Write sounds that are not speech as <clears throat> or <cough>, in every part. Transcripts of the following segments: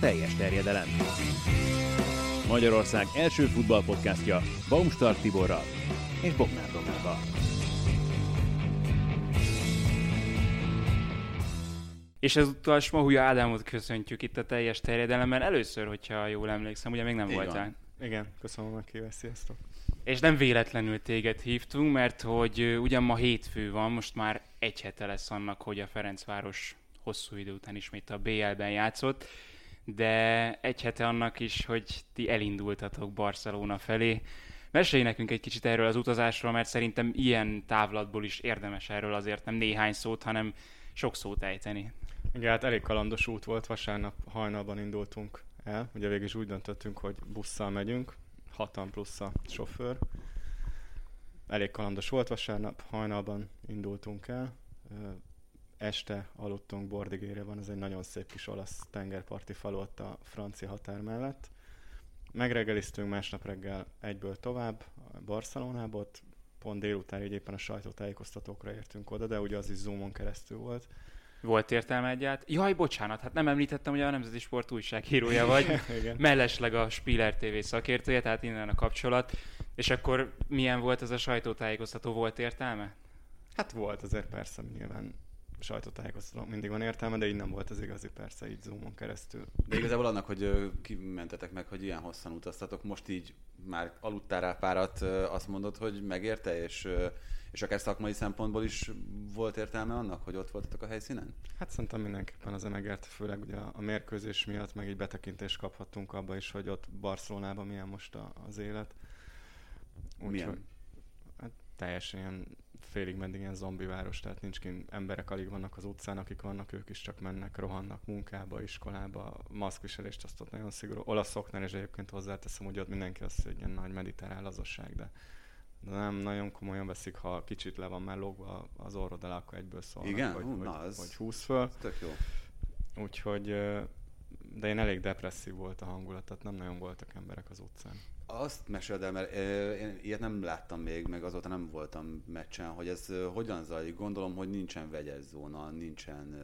teljes terjedelem. Magyarország első futballpodcastja Baumstark Tiborral és Bognár Domával. És ezúttal Smohuja Ádámot köszöntjük itt a teljes terjedelemben. Először, hogyha jól emlékszem, ugye még nem Így voltál. van. Igen, köszönöm a meghívást, sziasztok. És nem véletlenül téged hívtunk, mert hogy ugyan ma hétfő van, most már egy hete lesz annak, hogy a Ferencváros hosszú idő után ismét a BL-ben játszott, de egy hete annak is, hogy ti elindultatok Barcelona felé. Mesélj nekünk egy kicsit erről az utazásról, mert szerintem ilyen távlatból is érdemes erről azért nem néhány szót, hanem sok szót ejteni. Igen, hát elég kalandos út volt, vasárnap hajnalban indultunk el. Ugye végül is úgy döntöttünk, hogy busszal megyünk, hatan plusz a sofőr. Elég kalandos volt vasárnap, hajnalban indultunk el. Este aludtunk Bordigérében, ez egy nagyon szép kis olasz tengerparti falu ott a francia határ mellett. Megreggeliztünk másnap reggel egyből tovább Barcelonába, ott pont délután így éppen a sajtótájékoztatókra értünk oda, de ugye az is Zoomon keresztül volt. Volt értelme egyáltalán? Jaj, bocsánat, hát nem említettem, hogy a Nemzeti Sport újságírója vagy. <laughs> Igen. Mellesleg a Spiller TV szakértője, tehát innen a kapcsolat. És akkor milyen volt ez a sajtótájékoztató? Volt értelme? Hát volt azért persze, nyilván sajtótájékoztató mindig van értelme, de így nem volt az igazi persze, így zoomon keresztül. De igazából annak, hogy kimentetek meg, hogy ilyen hosszan utaztatok, most így már aludtál rá párat, azt mondod, hogy megérte, és, és akár szakmai szempontból is volt értelme annak, hogy ott voltatok a helyszínen? Hát szerintem mindenképpen az megérte, főleg ugye a mérkőzés miatt, meg egy betekintést kaphattunk abba is, hogy ott Barcelonában milyen most a, az élet. Milyen? Úgyhogy, hát teljesen ilyen félig meddig ilyen zombi város, tehát nincs kint emberek alig vannak az utcán, akik vannak, ők is csak mennek, rohannak munkába, iskolába, maszkviselést azt ott nagyon szigorú. Olaszoknál is egyébként hozzáteszem, hogy ott mindenki azt, hogy ilyen nagy mediterrán lazosság, de, de nem nagyon komolyan veszik, ha kicsit le van már lógva az orrod alá, akkor egyből szólnak, Igen? hogy, Hú, hogy, na, hogy húz föl. Tök jó. Úgyhogy, de én elég depresszív volt a hangulat, tehát nem nagyon voltak emberek az utcán. Azt meséld el, mert én ilyet nem láttam még, meg azóta nem voltam meccsen, hogy ez hogyan zajlik. Gondolom, hogy nincsen vegyes zóna, nincsen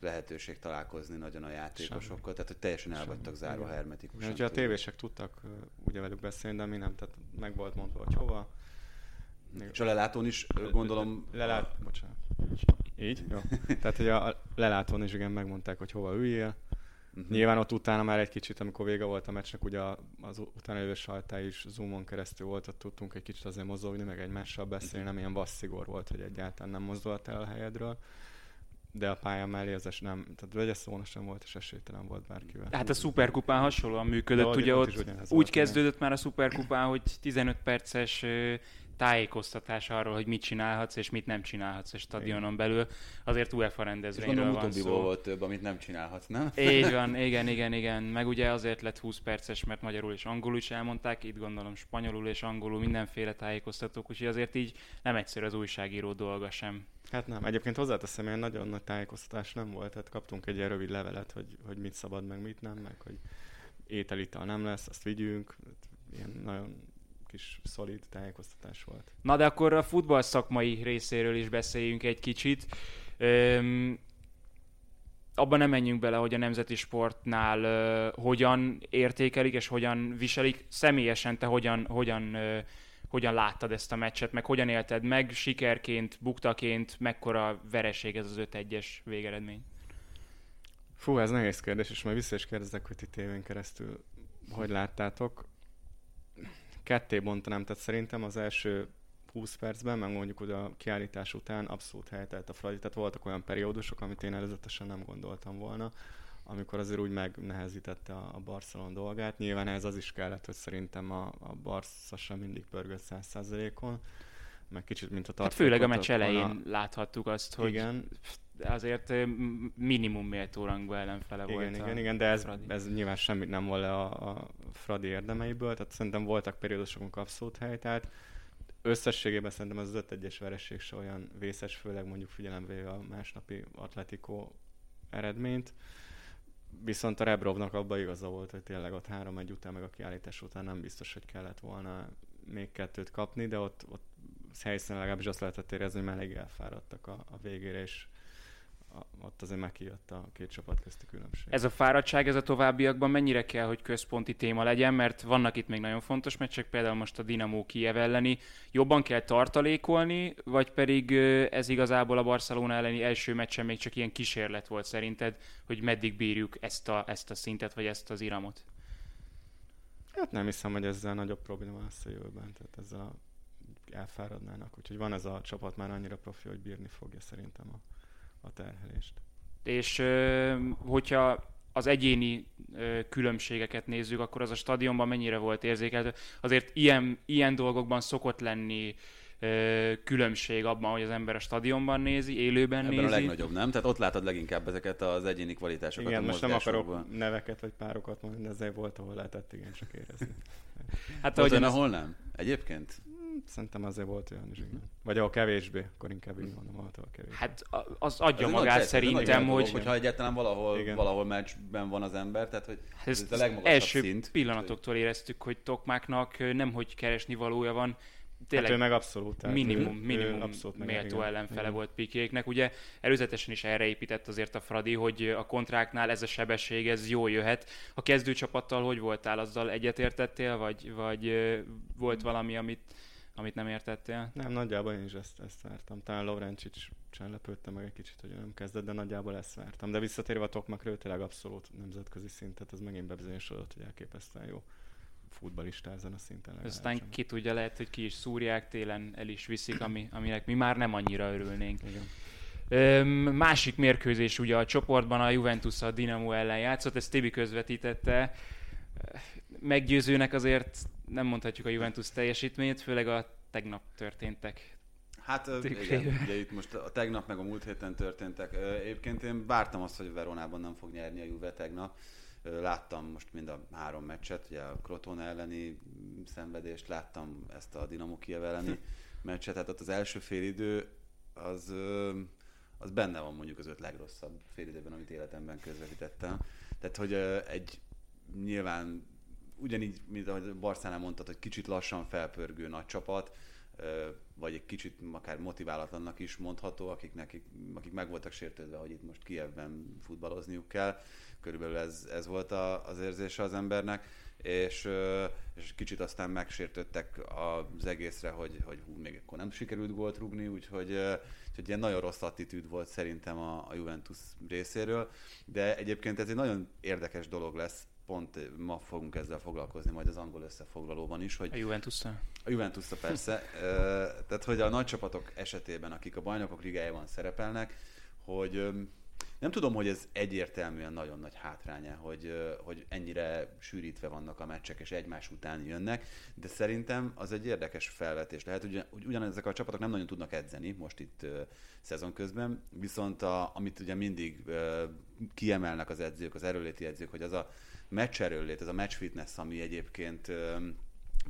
lehetőség találkozni nagyon a játékosokkal, tehát hogy teljesen el vagytok zárva igen. hermetikusan. Ugye a tévések tudtak ugye velük beszélni, de mi nem, tehát meg volt mondva, hogy hova. Még- És a lelátón is gondolom... Lelát... Bocsánat. Így? Jó. Tehát, hogy a a lelátón is igen megmondták, hogy hova üljél. Mhm. Nyilván ott utána már egy kicsit, amikor vége volt a meccsnek, ugye az utána jövő sajtá is Zoomon keresztül volt, ott tudtunk egy kicsit azért mozogni, meg egymással beszélni, nem ilyen vasszigor volt, hogy egyáltalán nem mozdult el a helyedről. De a pályán mellé az es nem, tehát vegyes szóna sem volt, és esélytelen volt bárkivel. Hát a Superkupán hasonlóan működött, De ugye ott ott úgy volt, kezdődött már a Superkupán, hogy 15 perces tájékoztatás arról, hogy mit csinálhatsz és mit nem csinálhatsz a stadionon belül. Azért UEFA rendezvényről van szó. volt több, amit nem csinálhatsz, nem? Így van, <laughs> igen, igen, igen. Meg ugye azért lett 20 perces, mert magyarul és angolul is elmondták, itt gondolom spanyolul és angolul mindenféle tájékoztatók, úgyhogy azért így nem egyszerű az újságíró dolga sem. Hát nem, egyébként hozzáteszem, ilyen nagyon nagy tájékoztatás nem volt, tehát kaptunk egy ilyen rövid levelet, hogy, hogy mit szabad, meg mit nem, meg hogy ételital nem lesz, azt vigyünk, Hát ilyen nagyon kis szolid tájékoztatás volt. Na de akkor a futball szakmai részéről is beszéljünk egy kicsit. Öm, abban nem menjünk bele, hogy a nemzeti sportnál ö, hogyan értékelik és hogyan viselik. Személyesen te hogyan, hogyan, ö, hogyan láttad ezt a meccset, meg hogyan élted meg, sikerként, buktaként, mekkora vereség ez az 5-1-es végeredmény? Fú, ez nehéz kérdés, és majd vissza is kérdezek, hogy ti tévén keresztül hogy láttátok. Ketté bontanám, tehát szerintem az első 20 percben, meg mondjuk ugye a kiállítás után abszolút helytelt a Fradi, tehát voltak olyan periódusok, amit én előzetesen nem gondoltam volna, amikor azért úgy megnehezítette a, a Barcelona dolgát. Nyilván ez az is kellett, hogy szerintem a, a Barca sem mindig pörgött 100%-on, meg kicsit, mint a Hát főleg a meccs elején volna. láthattuk azt, hogy Igen, azért minimum méltó rangú ellenfele volt. Igen, a igen, igen, de ez, Fradi. ez nyilván semmit nem volt a, a Fradi érdemeiből, tehát szerintem voltak periódusok, amikor abszolút helytált. Összességében szerintem az 5-1-es vereség se olyan vészes, főleg mondjuk figyelembe véve a másnapi Atletico eredményt. Viszont a Rebrovnak abban igaza volt, hogy tényleg ott 3-1 után, meg a kiállítás után nem biztos, hogy kellett volna még kettőt kapni, de ott, ott helyszínen legalábbis azt lehetett érezni, hogy már elég elfáradtak a, a végére, és ott azért megijött a két csapat közti különbség. Ez a fáradtság, ez a továbbiakban mennyire kell, hogy központi téma legyen, mert vannak itt még nagyon fontos meccsek, például most a Dinamo Kiev elleni. Jobban kell tartalékolni, vagy pedig ez igazából a Barcelona elleni első meccsen még csak ilyen kísérlet volt szerinted, hogy meddig bírjuk ezt a, ezt a szintet, vagy ezt az iramot? Hát nem hiszem, hogy ezzel nagyobb probléma lesz a jövőben, tehát ezzel elfáradnának. Úgyhogy van ez a csapat már annyira profi, hogy bírni fogja szerintem a, a terhelést. És hogyha az egyéni különbségeket nézzük, akkor az a stadionban mennyire volt érzékelhető. Azért ilyen, ilyen dolgokban szokott lenni különbség abban, hogy az ember a stadionban nézi, élőben Ebben nézi. a legnagyobb, nem? Tehát ott látod leginkább ezeket az egyéni kvalitásokat Igen, a most nem akarok neveket vagy párokat mondani, de ezért volt, ahol lehetett igen csak érezni. Hát olyan, ahol nem? Egyébként? Szerintem azért volt olyan is, igen. Vagy ahol kevésbé, akkor inkább így mondom, volt ahol kevésbé. Hát az adja Ez magát nagy- ez nagy szerintem, dolog, hogy hogyha egyáltalán valahol, Igen. valahol meccsben van az ember, tehát hogy Hát ezt ez a legmagasabb első szint. pillanatoktól éreztük, hogy Tokmáknak nem hogy keresni valója van, tényleg hát ő meg abszolút. tehát minimum, ő, minimum ő abszolút meg, méltó igen. ellenfele Igen. volt Pikéknek. Ugye előzetesen is erre épített azért a Fradi, hogy a kontráknál ez a sebesség, ez jól jöhet. A kezdőcsapattal hogy voltál? Azzal egyetértettél, vagy, vagy volt valami, amit, amit nem értettél? Nem, nagyjából én is ezt, ezt vártam. Talán Lovrencsics sem lepődtem meg egy kicsit, hogy nem kezdett, de nagyjából ezt vártam. De visszatérve a Tokmakra, ő tényleg abszolút nemzetközi szintet, ez megint bebizonyosodott, hogy elképesztően jó futballista ezen a szinten. Aztán legalábbis. ki tudja, lehet, hogy ki is szúrják, télen el is viszik, ami, aminek mi már nem annyira örülnénk. Igen. Öm, másik mérkőzés ugye a csoportban a Juventus a Dinamo ellen játszott, ezt Tibi közvetítette. Meggyőzőnek azért nem mondhatjuk a Juventus teljesítményét, főleg a tegnap történtek. Hát Tükrében. igen, ugye itt most a tegnap meg a múlt héten történtek. Egyébként én vártam azt, hogy Veronában nem fog nyerni a Juve tegnap. Láttam most mind a három meccset, ugye a Crotone elleni szenvedést, láttam ezt a Dinamo Kiev elleni <laughs> meccset, tehát az első félidő az, az benne van mondjuk az öt legrosszabb félidőben, amit életemben közvetítettem. Tehát, hogy egy nyilván ugyanígy, mint ahogy Barszánál mondtad, hogy kicsit lassan felpörgő nagy csapat, vagy egy kicsit akár motiválatlannak is mondható, akik, nekik, akik meg voltak sértődve, hogy itt most Kievben futballozniuk kell. Körülbelül ez, ez volt a, az érzése az embernek, és, és kicsit aztán megsértődtek az egészre, hogy, hogy hú, még akkor nem sikerült gólt rúgni, úgyhogy, úgyhogy ilyen nagyon rossz attitűd volt szerintem a, a Juventus részéről, de egyébként ez egy nagyon érdekes dolog lesz, pont ma fogunk ezzel foglalkozni majd az angol összefoglalóban is, hogy A juventus a juventus persze. <laughs> Tehát, hogy a nagy csapatok esetében, akik a bajnokok ligájában szerepelnek, hogy nem tudom, hogy ez egyértelműen nagyon nagy hátránya, hogy, hogy ennyire sűrítve vannak a meccsek, és egymás után jönnek, de szerintem az egy érdekes felvetés lehet, hogy ugyan- ugyanezek a csapatok nem nagyon tudnak edzeni most itt szezon közben, viszont a, amit ugye mindig kiemelnek az edzők, az erőléti edzők, hogy az a meccs erőlét, ez a match fitness, ami egyébként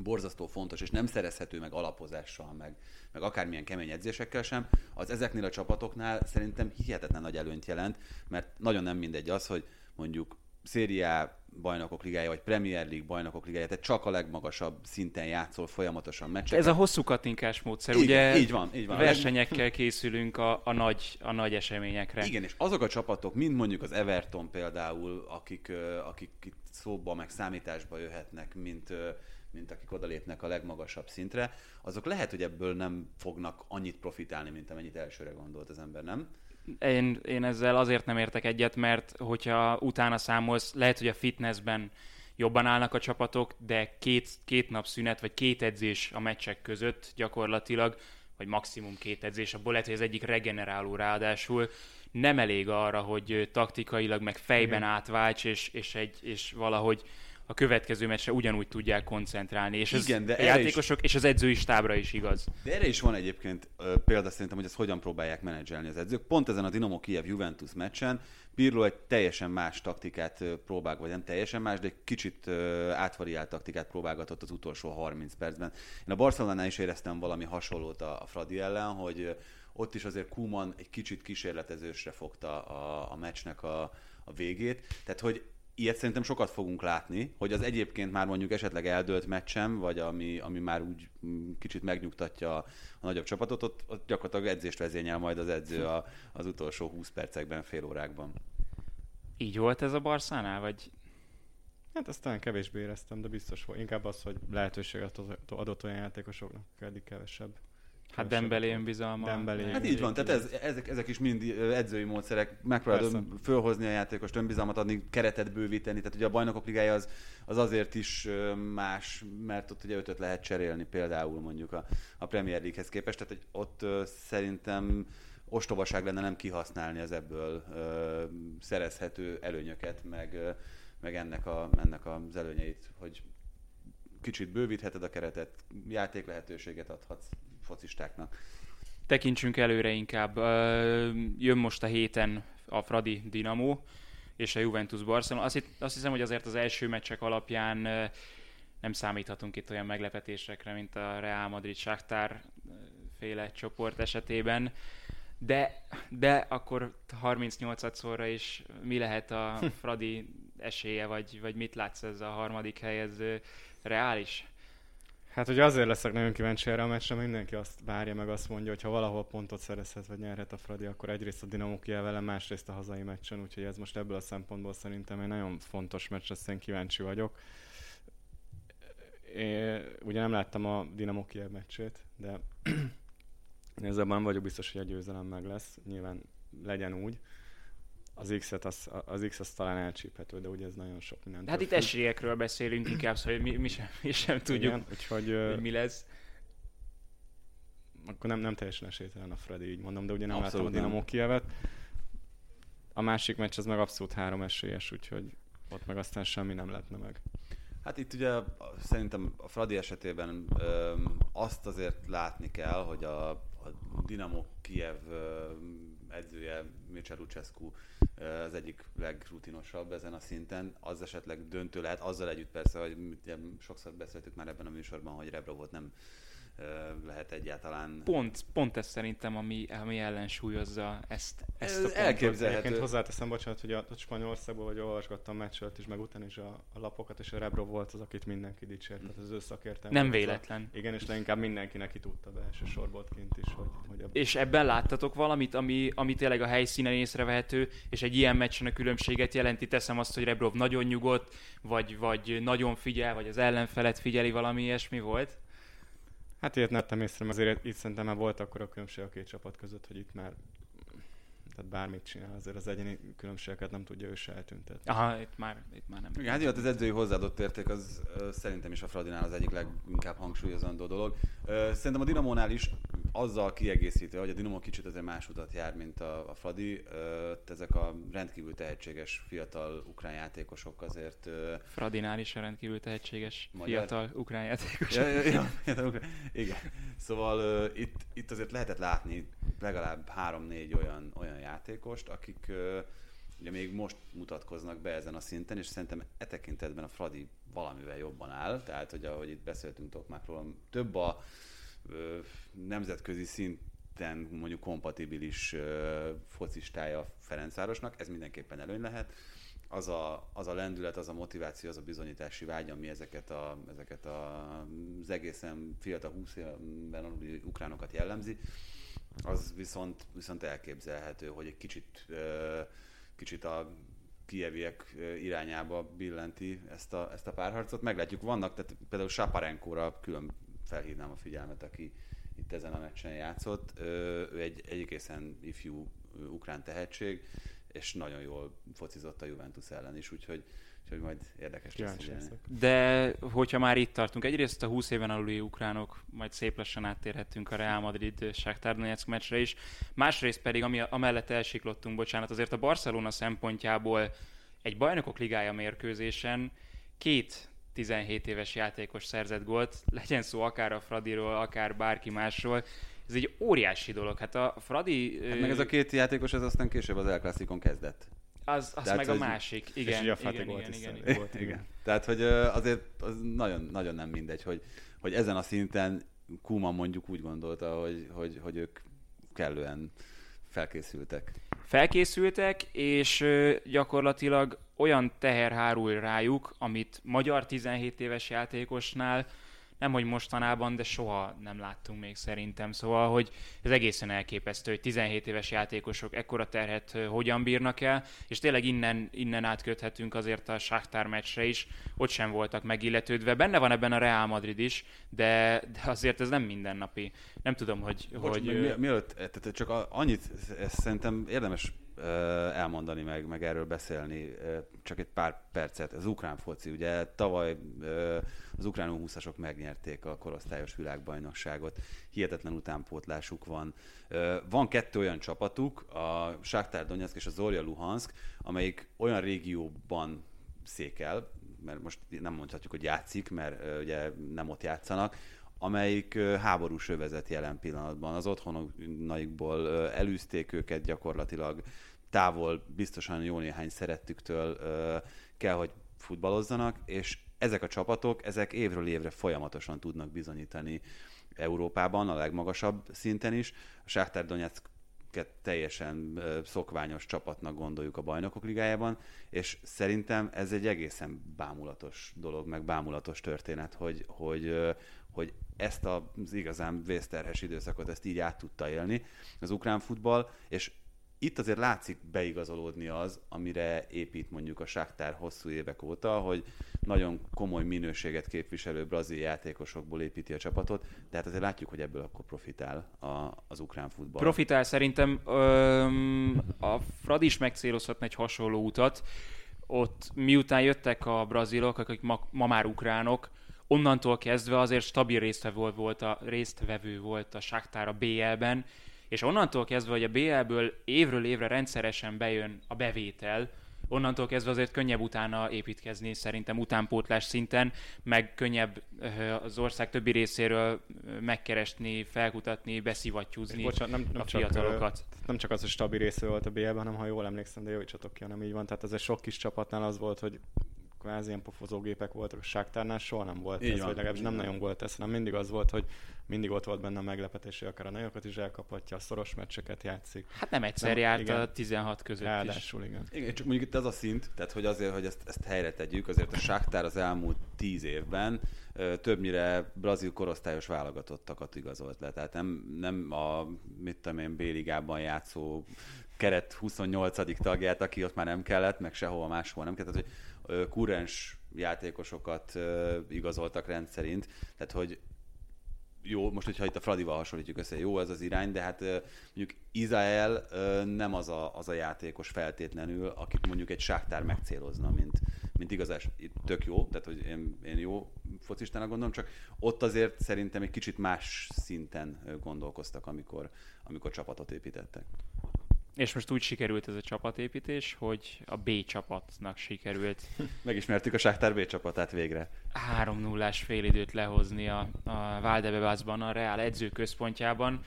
borzasztó fontos, és nem szerezhető meg alapozással, meg, meg akármilyen kemény edzésekkel sem, az ezeknél a csapatoknál szerintem hihetetlen nagy előnyt jelent, mert nagyon nem mindegy az, hogy mondjuk Szériá bajnokok ligája, vagy Premier League bajnokok ligája, tehát csak a legmagasabb szinten játszol folyamatosan meccseket. Ez a hosszú katinkás módszer, Igen, ugye így van, így van. versenyekkel készülünk a, a, nagy, a nagy eseményekre. Igen, és azok a csapatok, mint mondjuk az Everton például, akik, akik itt szóba, meg számításba jöhetnek, mint, mint akik odalépnek a legmagasabb szintre, azok lehet, hogy ebből nem fognak annyit profitálni, mint amennyit elsőre gondolt az ember, nem? Én, én ezzel azért nem értek egyet, mert hogyha utána számolsz, lehet, hogy a fitnessben jobban állnak a csapatok, de két, két nap szünet, vagy két edzés a meccsek között gyakorlatilag, vagy maximum két edzés, abból lehet, hogy az egyik regeneráló ráadásul, nem elég arra, hogy taktikailag meg fejben Igen. átválts, és, és, egy, és valahogy a következő meccsre ugyanúgy tudják koncentrálni. És ez Igen, de a erre is- játékosok és az edzői stábra is igaz. De erre is van egyébként ö, példa szerintem, hogy ezt hogyan próbálják menedzselni az edzők. Pont ezen a Dinamo Kiev Juventus meccsen Pirlo egy teljesen más taktikát próbál, vagy nem teljesen más, de egy kicsit átvariált taktikát próbálgatott az utolsó 30 percben. Én a Barcelonánál is éreztem valami hasonlót a, a Fradi ellen, hogy ott is azért Kuman egy kicsit kísérletezősre fogta a, a meccsnek a, a végét. Tehát, hogy ilyet szerintem sokat fogunk látni, hogy az egyébként már mondjuk esetleg eldőlt meccsem, vagy ami, ami már úgy mm, kicsit megnyugtatja a, a nagyobb csapatot, ott, ott gyakorlatilag edzést vezényel majd az edző a, az utolsó 20 percekben, fél órákban. Így volt ez a Barszánál, vagy Hát azt talán kevésbé éreztem, de biztos volt. Inkább az, hogy lehetőséget adott olyan játékosoknak, eddig kevesebb. Hát Dembélé önbizalma. Dembélé. Hát így van, tehát ez, ezek, ezek is mind edzői módszerek, megpróbálod fölhozni a játékost, önbizalmat adni, keretet bővíteni, tehát ugye a bajnokok ligája az, az azért is más, mert ott ugye ötöt lehet cserélni például mondjuk a, a Premier League-hez képest, tehát hogy ott szerintem ostobaság lenne nem kihasználni az ebből ö, szerezhető előnyöket, meg, ö, meg ennek, a, ennek az előnyeit, hogy kicsit bővítheted a keretet, játék lehetőséget adhatsz focistáknak. Tekintsünk előre inkább. Jön most a héten a Fradi Dinamo és a Juventus Barcelona. Azt, azt hiszem, hogy azért az első meccsek alapján nem számíthatunk itt olyan meglepetésekre, mint a Real Madrid Shakhtar féle csoport esetében. De, de akkor 38-szorra is mi lehet a <laughs> Fradi esélye, vagy, vagy mit látsz ez a harmadik hely, ez reális? Hát ugye azért leszek nagyon kíváncsi erre a meccsre, mindenki azt várja meg azt mondja, hogy ha valahol pontot szerezhet vagy nyerhet a Fradi, akkor egyrészt a Dinamo vele, másrészt a hazai meccsen, úgyhogy ez most ebből a szempontból szerintem egy nagyon fontos meccs, azt én kíváncsi vagyok. Én ugye nem láttam a Dinamo Kiev meccsét, de <clears throat> ezzel nem vagyok biztos, hogy a győzelem meg lesz. Nyilván legyen úgy az X-et, az, az X az talán elcsíphető, de ugye ez nagyon sok minden. Hát itt esélyekről beszélünk inkább, szóval mi, mi, sem, mi sem tudjuk, Igen, úgyhogy, hogy mi lesz. Akkor nem, nem teljesen esélytelen a Freddy, így mondom, de ugye nem Abszolút láttam a Dinamo Kievet. A másik meccs az meg abszolút három esélyes, úgyhogy ott meg aztán semmi nem lehetne meg. Hát itt ugye szerintem a Fradi esetében ö, azt azért látni kell, hogy a, a Dinamo Kiev ö, edzője Mircea Lucescu az egyik legrutinosabb ezen a szinten, az esetleg döntő lehet, azzal együtt persze, hogy sokszor beszéltük már ebben a műsorban, hogy Rebrovot nem lehet egyáltalán... Pont, pont ez szerintem, ami, ami ellensúlyozza ezt, ezt a Elképzelhető. Egyébként hozzáteszem, bocsánat, hogy a, a Spanyolországból, hogy olvasgattam meccset is, meg utána is a, a lapokat, és a Rebrov volt az, akit mindenki dicsért, tehát az összakértem. Nem véletlen. A, igen, és leginkább mindenki neki tudta be sorból kint is, hogy, hogy a... És ebben láttatok valamit, ami, ami tényleg a helyszínen észrevehető, és egy ilyen meccsen a különbséget jelenti, teszem azt, hogy Rebrov nagyon nyugodt, vagy, vagy nagyon figyel, vagy az ellenfelet figyeli, valami ilyesmi volt? Hát ilyet nettem észre, azért itt szerintem már volt akkor a különbség a két csapat között, hogy itt már tehát bármit csinál, azért az egyéni különbségeket nem tudja ő se eltüntetni. Aha, itt már, itt már nem. Igen, hát jó, hát az edzői hozzáadott érték az uh, szerintem is a Fradinál az egyik leginkább hangsúlyozandó dolog. Uh, szerintem a Dinamónál is azzal kiegészítő, hogy a Dinamo kicsit azért más utat jár, mint a, a Fradi. Uh, ezek a rendkívül tehetséges fiatal ukrán játékosok azért... Uh, Fradinál is a rendkívül tehetséges magyar... fiatal ukrán játékosok. Ja, ja, ja, igen. Szóval uh, itt, itt azért lehetett látni legalább három-négy olyan, olyan játékost, akik ugye még most mutatkoznak be ezen a szinten, és szerintem e tekintetben a Fradi valamivel jobban áll, tehát hogy ahogy itt beszéltünk Tokmákról, több a uh, nemzetközi szinten mondjuk kompatibilis uh, focistája Ferencvárosnak, ez mindenképpen előny lehet. Az a, az a lendület, az a motiváció, az a bizonyítási vágy, ami ezeket, a, ezeket a, az egészen fiatal 20 évben aluli ukránokat jellemzi, az viszont, viszont elképzelhető, hogy egy kicsit, kicsit a kieviek irányába billenti ezt a, ezt a párharcot. Meglátjuk, vannak, tehát például Saparenkóra külön felhívnám a figyelmet, aki itt ezen a meccsen játszott. Ő egy, egy egészen ifjú ukrán tehetség, és nagyon jól focizott a Juventus ellen is, úgyhogy Úgyhogy majd érdekes lesz De hogyha már itt tartunk, egyrészt a 20 éven aluli ukránok, majd szép lassan áttérhetünk a Real Madrid Shakhtar Donetsk meccsre is. Másrészt pedig, ami amellett elsiklottunk, bocsánat, azért a Barcelona szempontjából egy bajnokok ligája mérkőzésen két 17 éves játékos szerzett gólt, legyen szó akár a Fradiról, akár bárki másról, ez egy óriási dolog. Hát a Fradi... Hát meg ez a két játékos, ez aztán később az El kezdett. Az, az meg a másik, igen. És igen, igen, igen, igen, volt, igen. Tehát, hogy azért az nagyon, nagyon nem mindegy, hogy, hogy ezen a szinten Kuma mondjuk úgy gondolta, hogy, hogy, hogy ők kellően felkészültek. Felkészültek, és gyakorlatilag olyan teher hárul rájuk, amit magyar 17 éves játékosnál nem hogy mostanában, de soha nem láttunk még szerintem. Szóval, hogy ez egészen elképesztő, hogy 17 éves játékosok ekkora terhet hogyan bírnak el, és tényleg innen, innen átköthetünk azért a Shakhtar meccsre is, ott sem voltak megilletődve. Benne van ebben a Real Madrid is, de, de azért ez nem mindennapi. Nem tudom, hogy... Bocs, hogy mi, mielőtt, tehát csak annyit ezt szerintem érdemes elmondani, meg, meg erről beszélni csak egy pár percet. Az ukrán foci, ugye tavaly az ukrán 20-asok megnyerték a korosztályos világbajnokságot, hihetetlen utánpótlásuk van. Van kettő olyan csapatuk, a Shakhtar Donetsk és a Zorya Luhansk, amelyik olyan régióban székel, mert most nem mondhatjuk, hogy játszik, mert ugye nem ott játszanak, amelyik háborús övezet jelen pillanatban. Az otthonaikból elűzték őket gyakorlatilag, távol biztosan jó néhány szerettüktől kell, hogy futballozzanak, és ezek a csapatok, ezek évről évre folyamatosan tudnak bizonyítani Európában, a legmagasabb szinten is. A Sáktár Donetsk teljesen szokványos csapatnak gondoljuk a bajnokok ligájában, és szerintem ez egy egészen bámulatos dolog, meg bámulatos történet, hogy, hogy, hogy ezt az igazán vészterhes időszakot, ezt így át tudta élni az ukrán futball, és itt azért látszik beigazolódni az, amire épít mondjuk a Sáktár hosszú évek óta, hogy nagyon komoly minőséget képviselő brazil játékosokból építi a csapatot, tehát azért látjuk, hogy ebből akkor profitál a, az ukrán futball. Profitál szerintem öm, a Frad is megcélozhatna egy hasonló utat. Ott miután jöttek a brazilok, akik ma, ma már ukránok, onnantól kezdve azért stabil résztvevő volt a, résztvevő volt a Shakhtar a BL-ben, és onnantól kezdve, hogy a BL-ből évről évre rendszeresen bejön a bevétel, onnantól kezdve azért könnyebb utána építkezni, szerintem utánpótlás szinten, meg könnyebb az ország többi részéről megkeresni, felkutatni, beszivattyúzni bocsánat, nem, nem a csak, fiatalokat. Nem csak az, hogy stabil része volt a BL-ben, hanem ha jól emlékszem, de jó, csatok ki, hanem így van. Tehát ez egy sok kis csapatnál az volt, hogy kvázi ilyen pofozógépek voltak a Sáktárnál, soha nem volt Így ez, van, vagy legalábbis nem nagyon volt ez, hanem mindig az volt, hogy mindig ott volt benne a meglepetés, hogy akár a nagyokat is elkaphatja, a szoros meccseket játszik. Hát nem egyszer nem, járt igen. a 16 között Ráadásul, is. igen. Igen, csak mondjuk itt ez a szint, tehát hogy azért, hogy ezt, ezt helyre tegyük, azért a Sáktár az elmúlt 10 évben többnyire brazil korosztályos válogatottakat igazolt le. Tehát nem, nem a, mit tudom én, B-ligában játszó keret 28. tagját, aki ott már nem kellett, meg sehova máshol nem kellett. Tehát, hogy kurens játékosokat igazoltak rendszerint, tehát hogy jó, most hogyha itt a Fradival hasonlítjuk össze, jó ez az irány, de hát mondjuk Izrael nem az a, az a játékos feltétlenül, akit mondjuk egy sáktár megcélozna, mint, mint igazás. Tök jó, tehát hogy én, én jó focistának gondolom, csak ott azért szerintem egy kicsit más szinten gondolkoztak, amikor, amikor csapatot építettek. És most úgy sikerült ez a csapatépítés, hogy a B csapatnak sikerült. <laughs> Megismertük a Sáktár B csapatát végre. 3 0 félidőt lehozni a, a Valdebebászban, a Reál edzőközpontjában.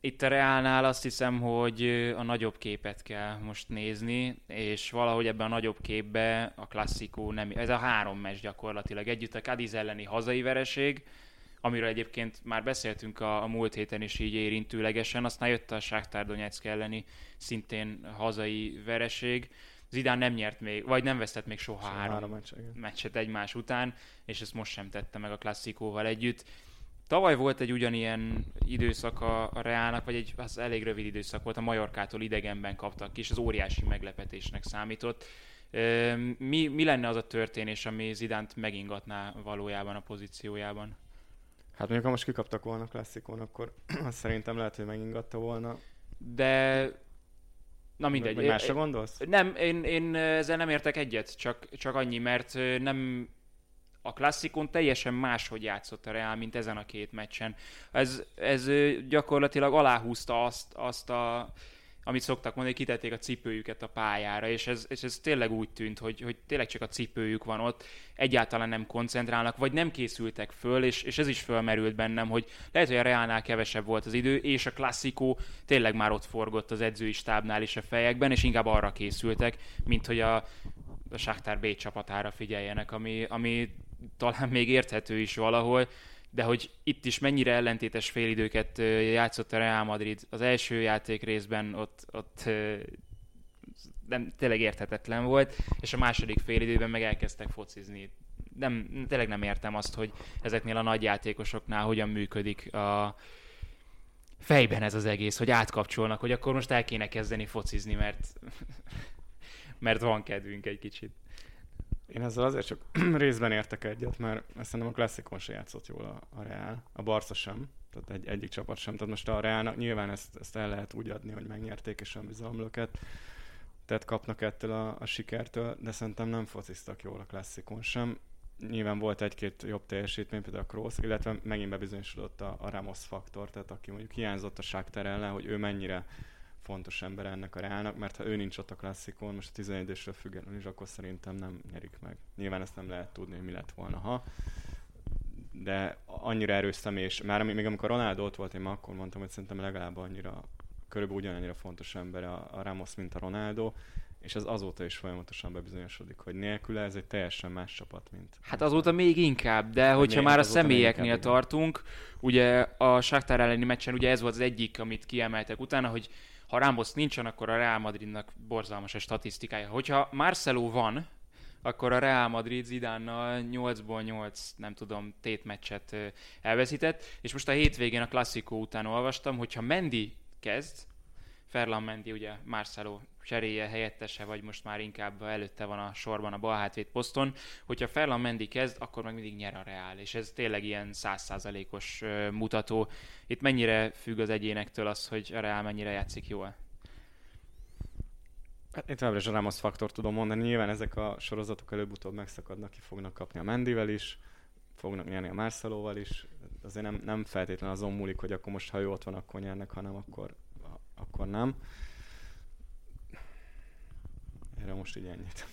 Itt a Reálnál azt hiszem, hogy a nagyobb képet kell most nézni, és valahogy ebben a nagyobb képbe a klasszikó nem... Ez a három meccs gyakorlatilag együtt a Cadiz elleni hazai vereség, amiről egyébként már beszéltünk a, a múlt héten is így érintőlegesen, aztán jött a Sáktár Donetsk elleni szintén hazai vereség. Zidán nem nyert még, vagy nem vesztett még soha, soha három, három meccs, meccset egymás után, és ezt most sem tette meg a klasszikóval együtt. Tavaly volt egy ugyanilyen időszak a, a Reálnak, vagy egy az elég rövid időszak volt, a Majorkától idegenben kaptak ki, és az óriási meglepetésnek számított. Mi, mi lenne az a történés, ami Zidánt megingatná valójában a pozíciójában? Hát mondjuk, ha most kikaptak volna a klasszikon, akkor <clears throat> azt szerintem lehet, hogy megingatta volna. De Na mindegy. Vagy másra gondolsz? Nem, én, én ezzel nem értek egyet, csak, csak annyi, mert nem a klasszikon teljesen máshogy játszott a Real, mint ezen a két meccsen. Ez, ez gyakorlatilag aláhúzta azt, azt a amit szoktak mondani, hogy kitették a cipőjüket a pályára, és ez, és ez tényleg úgy tűnt, hogy, hogy tényleg csak a cipőjük van ott, egyáltalán nem koncentrálnak, vagy nem készültek föl, és, és ez is fölmerült bennem, hogy lehet, hogy a Reálnál kevesebb volt az idő, és a klasszikó tényleg már ott forgott az edzői stábnál is a fejekben, és inkább arra készültek, mint hogy a, a Sáktár B csapatára figyeljenek, ami, ami talán még érthető is valahol, de hogy itt is mennyire ellentétes félidőket játszott a Real Madrid. Az első játék részben ott, ott nem, tényleg érthetetlen volt, és a második fél időben meg elkezdtek focizni. Nem, tényleg nem értem azt, hogy ezeknél a nagy játékosoknál hogyan működik a fejben ez az egész, hogy átkapcsolnak, hogy akkor most el kéne kezdeni focizni, mert, <laughs> mert van kedvünk egy kicsit. Én ezzel azért csak <clears throat> részben értek egyet, mert szerintem a klasszikon se játszott jól a, a Real, a Barca sem, tehát egy, egyik csapat sem. Tehát most a Realnak nyilván ezt, ezt el lehet úgy adni, hogy megnyerték és a bizalomlöket, tehát kapnak ettől a, a sikertől, de szerintem nem fociztak jól a klasszikon sem. Nyilván volt egy-két jobb teljesítmény, például a Kroos, illetve megint bebizonyosodott a, a Ramos faktor, tehát aki mondjuk hiányzott a Shakhtar ellen, hogy ő mennyire fontos ember ennek a Reálnak, mert ha ő nincs ott a klasszikon, most a 11 függetlenül is, akkor szerintem nem nyerik meg. Nyilván ezt nem lehet tudni, hogy mi lett volna, ha de annyira erős személy, és már még amikor Ronaldo ott volt, én már akkor mondtam, hogy szerintem legalább annyira, körülbelül ugyanannyira fontos ember a, a Ramos, mint a Ronaldo, és ez azóta is folyamatosan bebizonyosodik, hogy nélküle ez egy teljesen más csapat, mint... Hát azóta még inkább, de hogyha már a személyeknél tartunk, ugye a Shakhtar elleni meccsen ugye ez volt az egyik, amit kiemeltek utána, hogy ha Ramos nincsen, akkor a Real Madridnak borzalmas a statisztikája. Hogyha Marcelo van, akkor a Real Madrid Zidánnal 8-ból 8, nem tudom, tétmeccset elveszített, és most a hétvégén a klasszikó után olvastam, hogyha Mendy kezd, Ferland Mendy ugye Marcelo cseréje, helyettese, vagy most már inkább előtte van a sorban a balhátvét poszton, hogyha Ferland Mendy kezd, akkor meg mindig nyer a Real, és ez tényleg ilyen százszázalékos mutató. Itt mennyire függ az egyénektől az, hogy a Real mennyire játszik jól? Hát én továbbra is a Ramos faktor tudom mondani. Nyilván ezek a sorozatok előbb-utóbb megszakadnak, ki fognak kapni a Mendivel is, fognak nyerni a Marcelóval is. Azért nem, nem feltétlenül azon múlik, hogy akkor most, ha ő ott van, akkor nyernek, hanem akkor, akkor nem. Erre most így ennyit.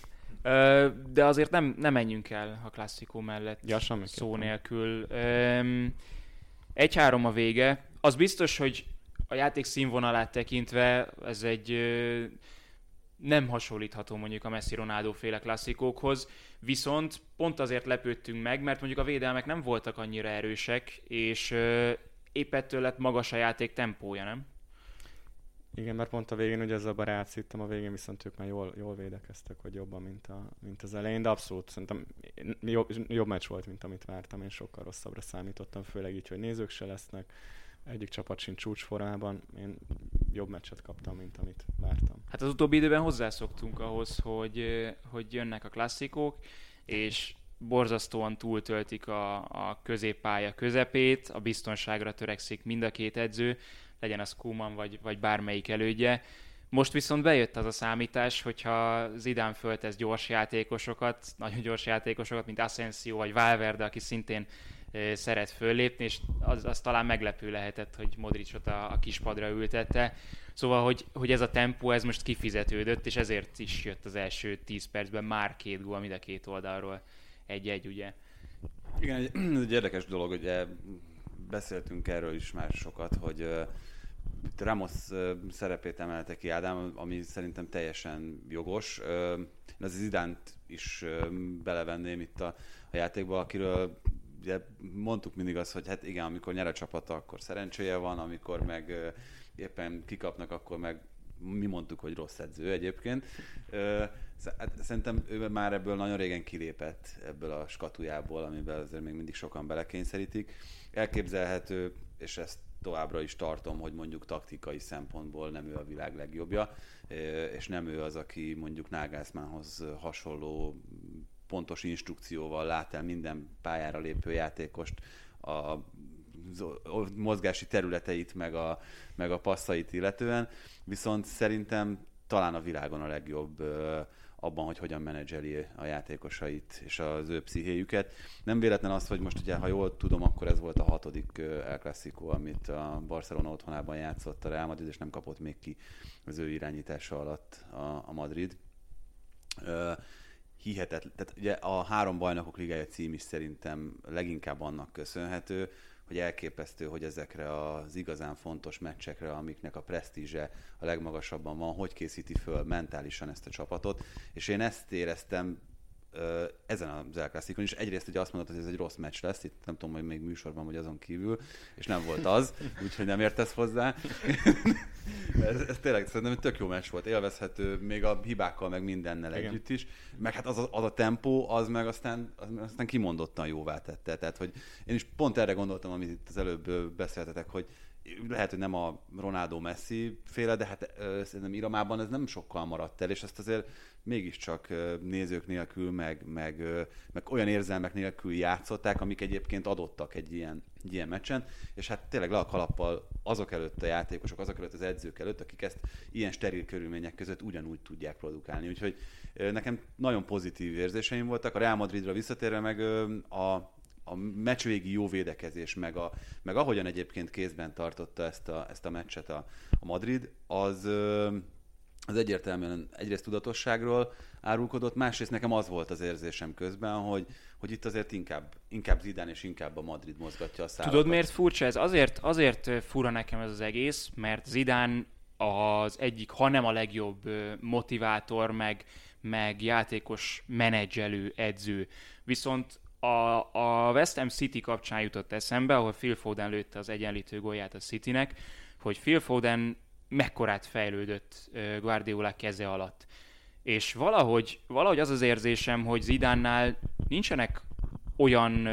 De azért nem, nem menjünk el a klasszikó mellett ja, szó nélkül. Egy-három a vége. Az biztos, hogy a játék színvonalát tekintve ez egy nem hasonlítható mondjuk a Messi Ronaldo féle klasszikókhoz, viszont pont azért lepődtünk meg, mert mondjuk a védelmek nem voltak annyira erősek, és épp ettől lett magas a játék tempója, nem? Igen, mert pont a végén ugye ezzel a barát hittem, a végén viszont ők már jól, jól védekeztek, hogy jobban, mint, a, mint az elején, de abszolút szerintem jobb, jobb meccs volt, mint amit vártam, én sokkal rosszabbra számítottam, főleg így, hogy nézők se lesznek, egyik csapat sincs csúcsformában, én jobb meccset kaptam, mint amit vártam. Hát az utóbbi időben hozzászoktunk ahhoz, hogy, hogy jönnek a klasszikók, és borzasztóan túltöltik a, a középpálya közepét, a biztonságra törekszik mind a két edző, legyen az Kuman vagy, vagy bármelyik elődje. Most viszont bejött az a számítás, hogyha Zidane föltesz gyors játékosokat, nagyon gyors játékosokat, mint Asensio vagy Valverde, aki szintén szeret föllépni, és az, az talán meglepő lehetett, hogy Modricot a, a kispadra ültette. Szóval, hogy, hogy ez a tempó, ez most kifizetődött, és ezért is jött az első 10 percben már két gól, mind a két oldalról egy-egy, ugye. Igen, <clears throat> ez egy érdekes dolog, ugye beszéltünk erről is már sokat, hogy Ramos szerepét emelte ki Ádám, ami szerintem teljesen jogos. Én az Zidánt is belevenném itt a, a játékba, akiről ugye mondtuk mindig azt, hogy hát igen, amikor nyer a csapata, akkor szerencséje van, amikor meg éppen kikapnak, akkor meg mi mondtuk, hogy rossz edző egyébként. Hát szerintem ő már ebből nagyon régen kilépett, ebből a skatujából, amiben azért még mindig sokan belekényszerítik. Elképzelhető, és ezt továbbra is tartom, hogy mondjuk taktikai szempontból nem ő a világ legjobbja, és nem ő az, aki mondjuk Nágászmánhoz hasonló pontos instrukcióval lát el minden pályára lépő játékost a mozgási területeit, meg a, meg a passzait illetően, viszont szerintem talán a világon a legjobb abban, hogy hogyan menedzseli a játékosait és az ő pszichéjüket. Nem véletlen az, hogy most ugye, ha jól tudom, akkor ez volt a hatodik El Clasico, amit a Barcelona otthonában játszott a Real Madrid, és nem kapott még ki az ő irányítása alatt a, a Madrid hihetetlen, tehát ugye a három bajnokok ligája cím is szerintem leginkább annak köszönhető, hogy elképesztő, hogy ezekre az igazán fontos meccsekre, amiknek a presztízse a legmagasabban van, hogy készíti föl mentálisan ezt a csapatot, és én ezt éreztem ezen az El Clasico is. Egyrészt ugye azt mondod, hogy ez egy rossz meccs lesz, itt nem tudom, hogy még műsorban vagy azon kívül, és nem volt az, <laughs> úgyhogy nem értesz hozzá. <laughs> ez, ez, tényleg szerintem egy tök jó meccs volt, élvezhető, még a hibákkal, meg mindennel Igen. együtt is. Meg hát az a, az a tempó, az meg aztán, az aztán kimondottan jóvá tette. Tehát, hogy én is pont erre gondoltam, amit itt az előbb beszéltetek, hogy lehet, hogy nem a Ronaldo Messi féle, de hát ö, szerintem Iramában ez nem sokkal maradt el, és ezt azért mégiscsak nézők nélkül, meg, meg, meg olyan érzelmek nélkül játszották, amik egyébként adottak egy ilyen, egy ilyen meccsen, és hát tényleg le a kalappal azok előtt a játékosok, azok előtt az edzők előtt, akik ezt ilyen steril körülmények között ugyanúgy tudják produkálni. Úgyhogy nekem nagyon pozitív érzéseim voltak. A Real Madridra visszatérve meg a a meccsvégi jó védekezés, meg, a, meg ahogyan egyébként kézben tartotta ezt a, ezt a meccset a, a Madrid, az, az egyértelműen egyrészt tudatosságról árulkodott, másrészt nekem az volt az érzésem közben, hogy, hogy itt azért inkább, inkább Zidane és inkább a Madrid mozgatja a szállakat. Tudod miért furcsa ez? Azért, azért fura nekem ez az egész, mert Zidane az egyik, ha nem a legjobb motivátor, meg, meg játékos menedzselő, edző. Viszont a, a West Ham City kapcsán jutott eszembe, ahol Phil Foden lőtte az egyenlítő gólját a Citynek, hogy Phil Foden mekkorát fejlődött Guardiola keze alatt. És valahogy, valahogy az az érzésem, hogy Zidánnál nincsenek olyan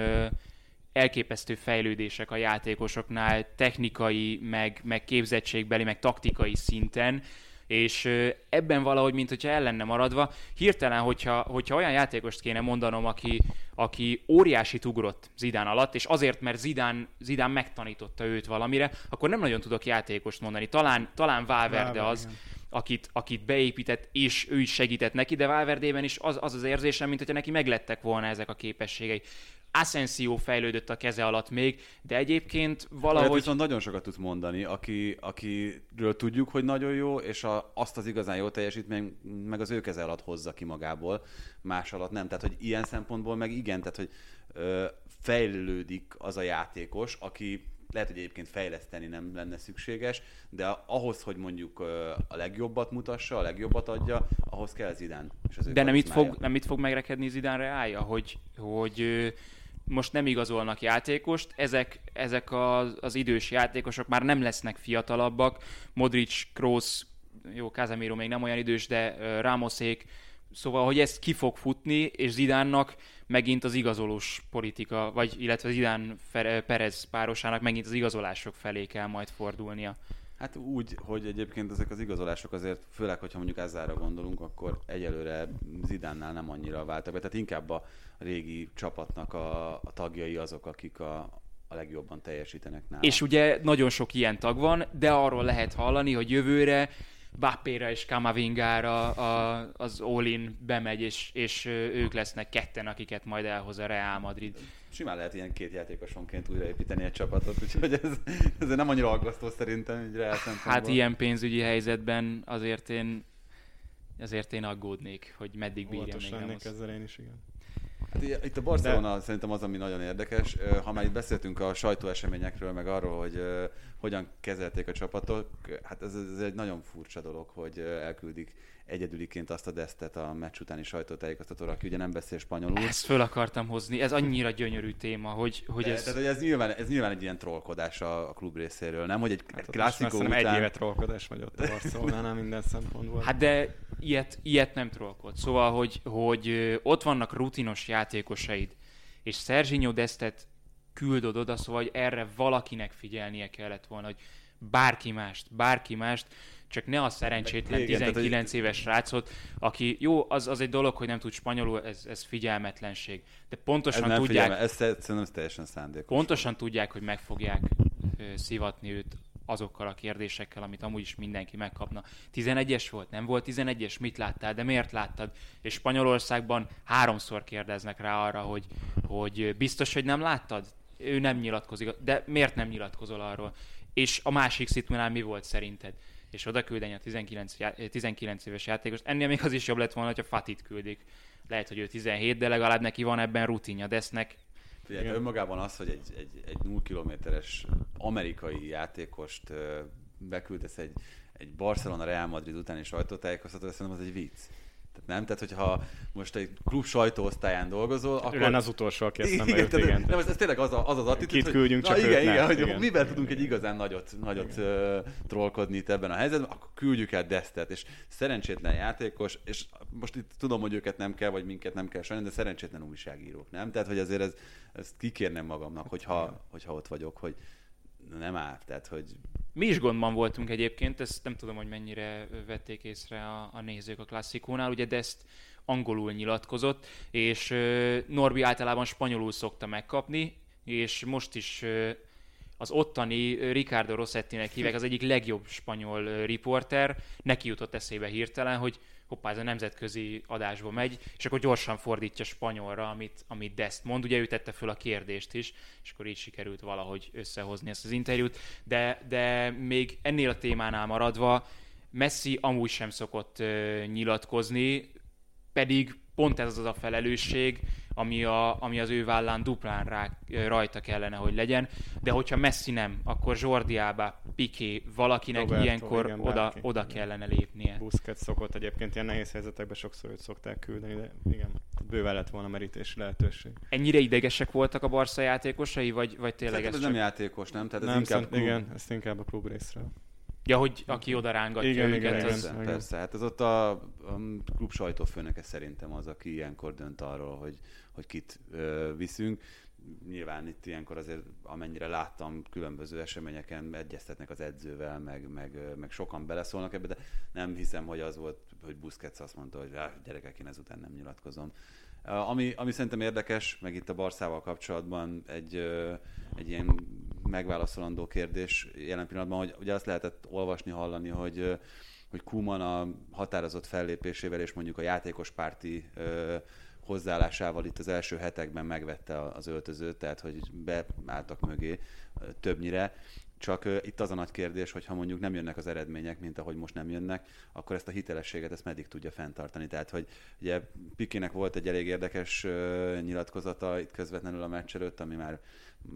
elképesztő fejlődések a játékosoknál technikai, meg, meg képzettségbeli, meg taktikai szinten, és ebben valahogy, mint hogyha el lenne maradva, hirtelen, hogyha, hogyha olyan játékost kéne mondanom, aki, aki óriási ugrott Zidán alatt, és azért, mert Zidán, Zidán megtanította őt valamire, akkor nem nagyon tudok játékost mondani. Talán, talán Valverde az, akit, akit beépített, és ő is segített neki, de Valverdében is az az, az érzésem, mint hogyha neki meglettek volna ezek a képességei. Asensio fejlődött a keze alatt még, de egyébként valahogy... Olyat nagyon sokat tudsz mondani, aki, akiről tudjuk, hogy nagyon jó, és a, azt az igazán jó teljesítmény meg az ő keze alatt hozza ki magából, más alatt nem. Tehát, hogy ilyen szempontból meg igen, tehát, hogy ö, fejlődik az a játékos, aki lehet, hogy egyébként fejleszteni nem lenne szükséges, de ahhoz, hogy mondjuk a legjobbat mutassa, a legjobbat adja, ahhoz kell Zidán. És az de nem itt, fog, nem itt fog megrekedni Zidán állja, hogy, hogy most nem igazolnak játékost, ezek, ezek az, az idős játékosok már nem lesznek fiatalabbak, Modric, Kroos, jó, Casemiro még nem olyan idős, de Ramosék, szóval, hogy ez ki fog futni, és Zidánnak megint az igazolós politika, vagy illetve Zidán Perez párosának megint az igazolások felé kell majd fordulnia. Hát úgy, hogy egyébként ezek az igazolások azért, főleg, hogyha mondjuk ezzára gondolunk, akkor egyelőre Zidánnál nem annyira váltak be. Tehát inkább a régi csapatnak a, a tagjai azok, akik a, a legjobban teljesítenek nála. És ugye nagyon sok ilyen tag van, de arról lehet hallani, hogy jövőre Bappéra és Kamavingára a, az Olin bemegy, és, és ők lesznek ketten, akiket majd elhoz a Real Madrid. Simán lehet ilyen két játékosonként újraépíteni egy csapatot, úgyhogy ez, ez nem annyira aggasztó szerintem, így Real Hát ilyen pénzügyi helyzetben azért én azért én aggódnék, hogy meddig bírja még lennék ezzel én is, igen. Hát itt a Barcelona De... szerintem az, ami nagyon érdekes. Ha már itt beszéltünk a sajtóeseményekről, meg arról, hogy hogyan kezelték a csapatok, hát ez, ez egy nagyon furcsa dolog, hogy elküldik egyedüliként azt a desztet a meccs utáni sajtótájékoztatóra, aki ugye nem beszél spanyolul. Ezt föl akartam hozni, ez annyira gyönyörű téma, hogy, hogy De, ez... Tehát, hogy ez, nyilván, ez nyilván egy ilyen trollkodás a, a klub részéről, nem? Hogy egy hát klasszikó után... egy éve trollkodás vagy ott a Barcelonánál minden szempontból. Hát de ilyet, ilyet nem trollkod. Szóval, hogy, hogy ott vannak rutinos játékosaid, és Serginho Destet küldöd oda, szóval hogy erre valakinek figyelnie kellett volna, hogy bárki mást, bárki mást, csak ne a szerencsétlen Igen, 19 tehát, éves srácot, aki jó, az, az egy dolog, hogy nem tud spanyolul, ez, ez figyelmetlenség. De pontosan ez tudják... Figyelme, ez szerintem teljesen szándékos. Pontosan tudják, hogy meg fogják ö, szivatni őt azokkal a kérdésekkel, amit amúgy is mindenki megkapna. 11-es volt, nem volt 11-es, mit láttál, de miért láttad? És Spanyolországban háromszor kérdeznek rá arra, hogy, hogy biztos, hogy nem láttad? Ő nem nyilatkozik, de miért nem nyilatkozol arról? És a másik szitúnál mi volt szerinted? És oda küldeni a 19, 19 éves játékost. Ennél még az is jobb lett volna, hogyha Fatit küldik. Lehet, hogy ő 17, de legalább neki van ebben rutinja. Desznek Figyelj, önmagában az, hogy egy, egy, egy 0 kilométeres amerikai játékost beküldesz egy, egy Barcelona Real Madrid utáni sajtótájékoztató, szerintem az egy vicc. Nem, tehát hogyha most egy klub sajtóosztályán dolgozol, Akkor... Lenne az utolsó, aki eszembe jut, tehát- igen. Nem, ez, ez tényleg az, a, az az attitűd, Kit hogy, küldjünk, na, csak igen, igen, hogy Igen. miben Igen, tudunk egy igen. igazán nagyot, nagyot uh, trollkodni itt ebben a helyzetben, akkor küldjük el Destet, és szerencsétlen játékos, és most itt tudom, hogy őket nem kell, vagy minket nem kell sajnálni, de szerencsétlen újságírók, nem? Tehát, hogy azért ez, ezt kikérnem magamnak, hogyha, hogyha ott vagyok, hogy nem áll, tehát, hogy Mi is gondban voltunk egyébként, ezt nem tudom, hogy mennyire vették észre a, a nézők a klasszikónál, ugye de ezt angolul nyilatkozott, és Norbi általában spanyolul szokta megkapni, és most is az ottani Ricardo Rossettinek hívják, az egyik legjobb spanyol riporter, neki jutott eszébe hirtelen, hogy hoppá, ez a nemzetközi adásba megy, és akkor gyorsan fordítja spanyolra, amit, amit Dest mond. Ugye ő tette föl a kérdést is, és akkor így sikerült valahogy összehozni ezt az interjút. De, de még ennél a témánál maradva, Messi amúgy sem szokott ö, nyilatkozni, pedig pont ez az a felelősség, ami, a, ami az ő vállán duplán rá, rajta kellene, hogy legyen. De hogyha Messi nem, akkor Jordi Alba, Piqué, valakinek Roberto, ilyenkor igen, oda, bárki. oda kellene lépnie. Busquets szokott egyébként ilyen nehéz helyzetekben sokszor őt szokták küldeni, de igen, bőven lett volna merítési lehetőség. Ennyire idegesek voltak a Barca játékosai, vagy, vagy tényleg Szerintem ez ez csak... nem játékos, nem? Tehát ez nem, inkább szent, klub. igen, ezt inkább a klub részről. Ja, hogy aki oda rángatja Igen, őket, igen, az... igen. Persze. Hát ez ott a, a klub sajtófőnöke szerintem az, aki ilyenkor dönt arról, hogy, hogy kit ö, viszünk. Nyilván itt ilyenkor azért, amennyire láttam, különböző eseményeken egyeztetnek az edzővel, meg, meg, meg sokan beleszólnak ebbe, de nem hiszem, hogy az volt, hogy Busquets azt mondta, hogy "Á, gyerekek, én ezután nem nyilatkozom. Ami, ami szerintem érdekes, meg itt a Barszával kapcsolatban egy, egy ilyen megválaszolandó kérdés jelen pillanatban, hogy ugye azt lehetett olvasni, hallani, hogy hogy Kuman a határozott fellépésével és mondjuk a játékos párti ö, hozzáállásával itt az első hetekben megvette az öltözőt, tehát hogy beálltak mögé többnyire. Csak itt az a nagy kérdés, hogy ha mondjuk nem jönnek az eredmények, mint ahogy most nem jönnek, akkor ezt a hitelességet ezt meddig tudja fenntartani. Tehát, hogy ugye Pikének volt egy elég érdekes nyilatkozata itt közvetlenül a meccs előtt, ami már,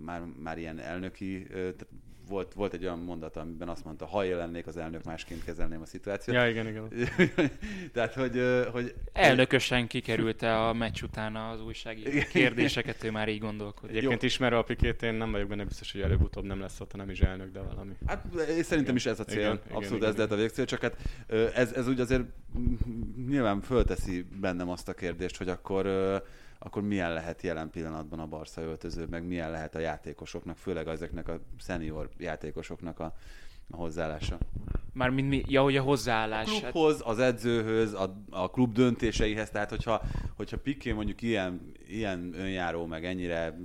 már, már ilyen elnöki, tehát volt, volt egy olyan mondata, amiben azt mondta, ha én lennék az elnök, másként kezelném a szituációt. Ja, igen, igen. <laughs> Tehát, hogy, hogy Elnökösen kikerülte a meccs után az újságíró Igen. kérdéseket, ő már így gondolkodik. Egyébként ismerve a pikét, én nem vagyok benne biztos, hogy előbb-utóbb nem lesz ott, nem is elnök, de valami. Hát én szerintem is ez a cél, Igen, igen, igen, abszolút igen, ez lehet a végcél, csak hát ez, ez úgy azért mm, nyilván fölteszi bennem azt a kérdést, hogy akkor, akkor milyen lehet jelen pillanatban a Barca öltöző, meg milyen lehet a játékosoknak, főleg ezeknek a senior játékosoknak a, a hozzáállása. Már mint mi, ja, hogy a A hozzáállás. Hát, klubhoz, az edzőhöz, a, a klub döntéseihez, tehát hogyha, hogyha Piqué mondjuk ilyen, ilyen önjáró, meg ennyire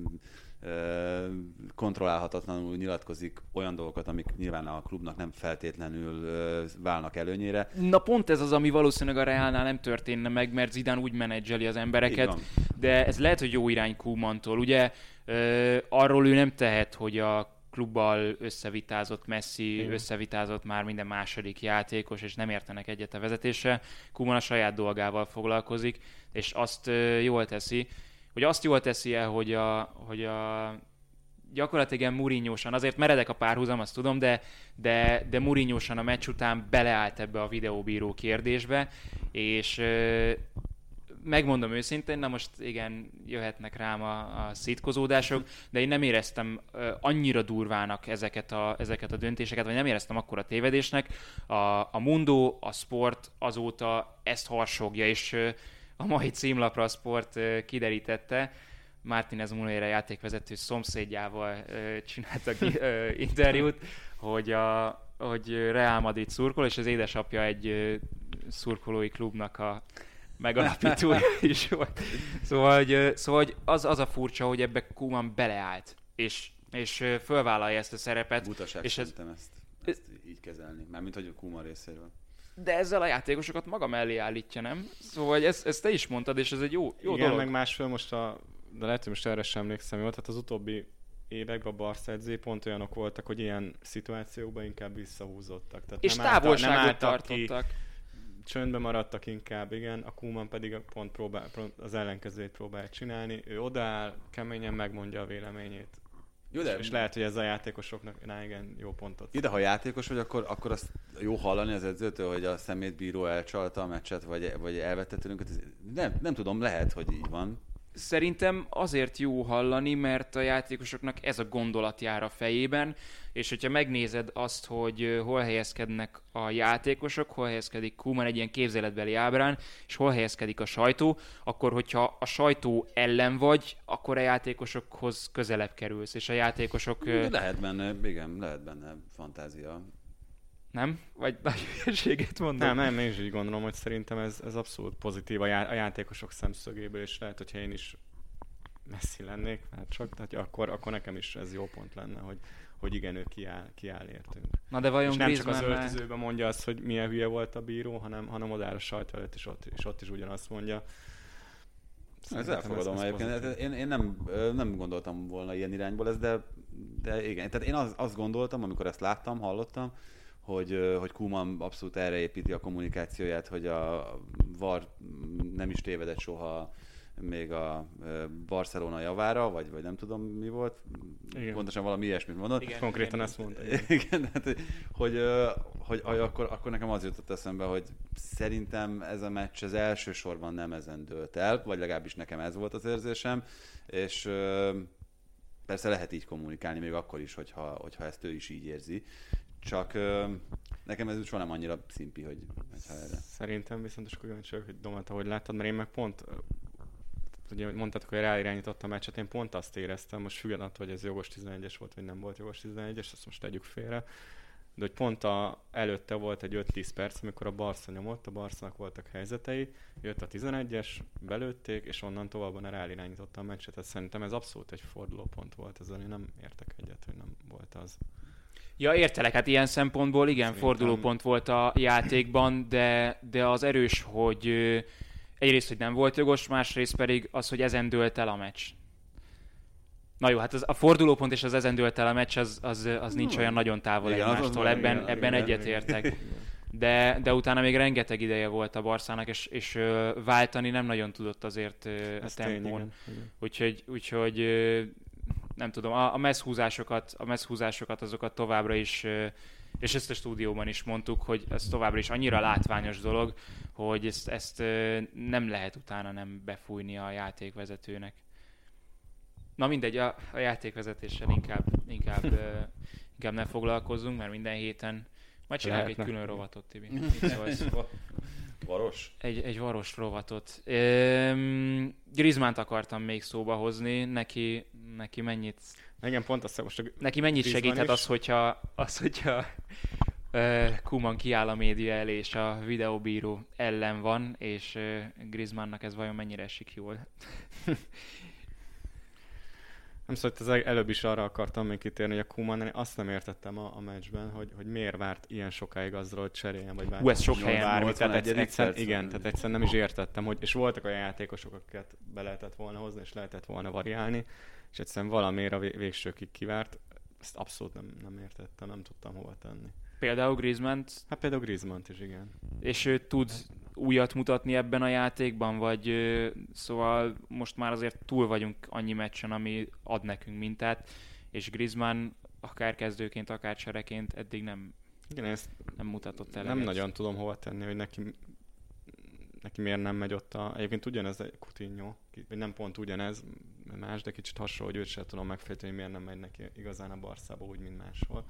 kontrollálhatatlanul nyilatkozik olyan dolgokat, amik nyilván a klubnak nem feltétlenül válnak előnyére. na pont ez az, ami valószínűleg a Realnál nem történne meg, mert Zidane úgy menedzseli az embereket, de ez lehet, hogy jó irány Kumantól. Ugye arról ő nem tehet, hogy a klubbal összevitázott Messi, Igen. összevitázott már minden második játékos, és nem értenek egyet a vezetése. Kuman a saját dolgával foglalkozik, és azt jól teszi. Hogy azt jól teszi el, hogy a, hogy a gyakorlatilag ilyen azért meredek a párhuzam, azt tudom, de, de, de Mourinhosan a meccs után beleállt ebbe a videóbíró kérdésbe, és ö, megmondom őszintén, na most igen, jöhetnek rám a, a szitkozódások, de én nem éreztem ö, annyira durvának ezeket a, ezeket a döntéseket, vagy nem éreztem akkora tévedésnek. A, a Mundo, a Sport azóta ezt harsogja, és ö, a mai címlapra a Sport kiderítette, Martinez Muneira játékvezető szomszédjával csináltak interjút, hogy, a, hogy Real Madrid szurkol, és az édesapja egy szurkolói klubnak a megalapítója <laughs> is volt. Szóval, hogy, szóval hogy az, az a furcsa, hogy ebbe Kuman beleállt, és, és fölvállalja ezt a szerepet, Butaság és ez, ezt, ezt így kezelni. Mármint, hogy a Kuma részéről. De ezzel a játékosokat maga mellé állítja, nem? Szóval ezt, ezt te is mondtad, és ez egy jó, jó Igen, dolog. meg másfél most a, de lehet, hogy most erre sem emlékszem jól, tehát az utóbbi években a Barca edzői pont olyanok voltak, hogy ilyen szituációkban inkább visszahúzódtak. Tehát és nem nem távolságot álltak ki, tartottak. csöndbe maradtak inkább, igen, a Kuman pedig pont próbál, az ellenkezőjét próbál csinálni. Ő odaáll, keményen megmondja a véleményét. Jó, és, és lehet, hogy ez a játékosoknak, na igen, jó pontot. Ide, ha játékos vagy, akkor, akkor azt jó hallani az edzőtől, hogy a szemétbíró elcsalta a meccset, vagy, vagy elvette tőlünk. Nem, nem tudom, lehet, hogy így van. Szerintem azért jó hallani, mert a játékosoknak ez a gondolat jár a fejében, és hogyha megnézed azt, hogy hol helyezkednek a játékosok, hol helyezkedik Kuman egy ilyen képzeletbeli ábrán, és hol helyezkedik a sajtó, akkor hogyha a sajtó ellen vagy, akkor a játékosokhoz közelebb kerülsz, és a játékosok... Lehet benne, igen, lehet benne fantázia. Nem? Vagy nagy <laughs> hülyeséget mondom? Nem, nem, én is így gondolom, hogy szerintem ez, ez abszolút pozitív a, já- a játékosok szemszögéből, és lehet, hogyha én is messzi lennék, hát csak, tehát akkor, akkor nekem is ez jó pont lenne, hogy, hogy igen, ő kiáll, kiáll értünk. Na de vajon és nem csak az öltözőben mondja azt, hogy milyen hülye volt a bíró, hanem, hanem odáll a sajtó előtt, és ott, és ott is ugyanazt mondja. Ez elfogadom ez egyébként. pozitív. Hát Én, én nem, nem gondoltam volna ilyen irányból ez, de, de igen. Tehát én az, azt gondoltam, amikor ezt láttam, hallottam, hogy, hogy Kuman abszolút erre építi a kommunikációját, hogy a VAR nem is tévedett soha még a Barcelona javára, vagy, vagy nem tudom mi volt. Igen. Pontosan valami ilyesmit mondott. Igen, Konkrétan igen. ezt mondta. <laughs> Igen, hát, hogy, hogy, hogy akkor, akkor nekem az jutott eszembe, hogy szerintem ez a meccs az elsősorban nem ezen dőlt el, vagy legalábbis nekem ez volt az érzésem, és persze lehet így kommunikálni még akkor is, hogyha, hogyha ezt ő is így érzi, csak nekem ez soha nem annyira szimpi, hogy erre. Szerintem viszont is kíváncsi hogy Domát, ahogy láttad, mert én meg pont ugye hogy mondtad, hogy ráirányította a meccset, én pont azt éreztem, most függetlenül, attól, hogy ez jogos 11-es volt, vagy nem volt jogos 11-es, ezt most tegyük félre, de hogy pont a, előtte volt egy 5-10 perc, amikor a Barca nyomott, a Barszának voltak helyzetei, jött a 11-es, belőtték, és onnan tovább ráirányította a meccset. Tehát szerintem ez abszolút egy fordulópont volt, ezzel én nem értek egyet, hogy nem volt az. Ja, értelek, hát ilyen szempontból igen, Szerintem- fordulópont volt a játékban, de, de az erős, hogy egyrészt, hogy nem volt jogos, másrészt pedig az, hogy ezen dőlt el a meccs. Na jó, hát az, a fordulópont és az ezen dőlt el a meccs, az, az, az nincs olyan nagyon távol Igen, az- az egymástól, van, ebben, igen, ebben igen, egyetértek. De, de utána még rengeteg ideje volt a Barszának, és, és váltani nem nagyon tudott azért a Ez tény, tempón. Úgyhogy, úgyhogy nem tudom, a, a messzhúzásokat, a messzhúzásokat azokat továbbra is, és ezt a stúdióban is mondtuk, hogy ez továbbra is annyira látványos dolog, hogy ezt, ezt nem lehet utána nem befújni a játékvezetőnek. Na mindegy, a, a játékvezetéssel inkább, inkább, inkább ne foglalkozzunk, mert minden héten majd csináljuk egy külön rovatot, Tibi. <laughs> Varos? Egy, egy varos rovatot. Üm, Griezmann-t akartam még szóba hozni, neki, neki mennyit, Igen, pont azt most a neki mennyit Griezmann segíthet is. az, hogyha, az, hogyha ö, Kuman kiáll a média elé, és a videóbíró ellen van, és ö, Griezmannnak ez vajon mennyire esik jól? <laughs> Nem szóval az el- előbb is arra akartam még kitérni, hogy a Kuman, azt nem értettem a, a meccsben, hogy, hogy miért várt ilyen sokáig azzal, hogy cseréljen, vagy Hú, ez sok helyen bármi, volt. tehát 81. egyszer, egyszer, igen, tehát egyszerűen nem is értettem, hogy, és voltak olyan játékosok, akiket be lehetett volna hozni, és lehetett volna variálni, és egyszerűen valamiért a vé- végsőkig kivárt, ezt abszolút nem, nem értettem, nem tudtam hova tenni. Például griezmann Hát például Griezmann-t is, igen. és ő tud újat mutatni ebben a játékban, vagy szóval most már azért túl vagyunk annyi meccsen, ami ad nekünk mintát, és Griezmann akár kezdőként, akár csereként eddig nem, Igen, ezt nem mutatott el. nem nagyon tudom hova tenni, hogy neki, neki miért nem megy ott a... Egyébként ugyanez a Coutinho, vagy nem pont ugyanez, más, de kicsit hasonló, hogy őt sem tudom megfejteni, hogy miért nem megy neki igazán a Barszába úgy, mint máshol.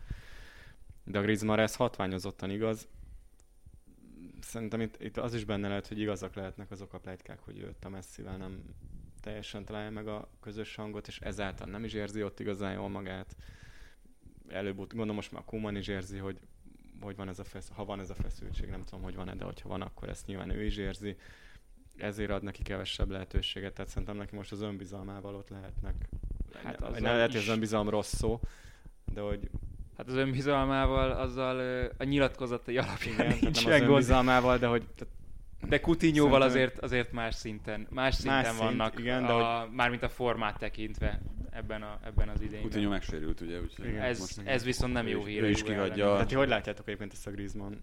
De a Griezmannra ez hatványozottan igaz. Szerintem itt, itt, az is benne lehet, hogy igazak lehetnek azok a plegykák, hogy őt a messzivel nem teljesen találja meg a közös hangot, és ezáltal nem is érzi ott igazán jól magát. Előbb, gondolom most már Kuman is érzi, hogy hogy van ez a fesz, ha van ez a feszültség, nem tudom, hogy van-e, de hogyha van, akkor ezt nyilván ő is érzi. Ezért ad neki kevesebb lehetőséget, tehát szerintem neki most az önbizalmával ott lehetnek. Hát Hát azzal ne lehet, hogy az önbizalom rossz szó, de hogy Hát az önbizalmával, azzal a nyilatkozatai igen, alapján tehát nincs nem az gond. önbizalmával, de hogy De Szerintem- azért, azért más szinten, más szinten Más szint, vannak, igen, de a, mármint a formát tekintve ebben, a, ebben az idényben. Coutinho megsérült, ugye? Úgyhogy Igen. Ez, most ez viszont nem jó hír. ő a is kihagyja. Tehát ti hogy látjátok egyébként ezt a Griezmann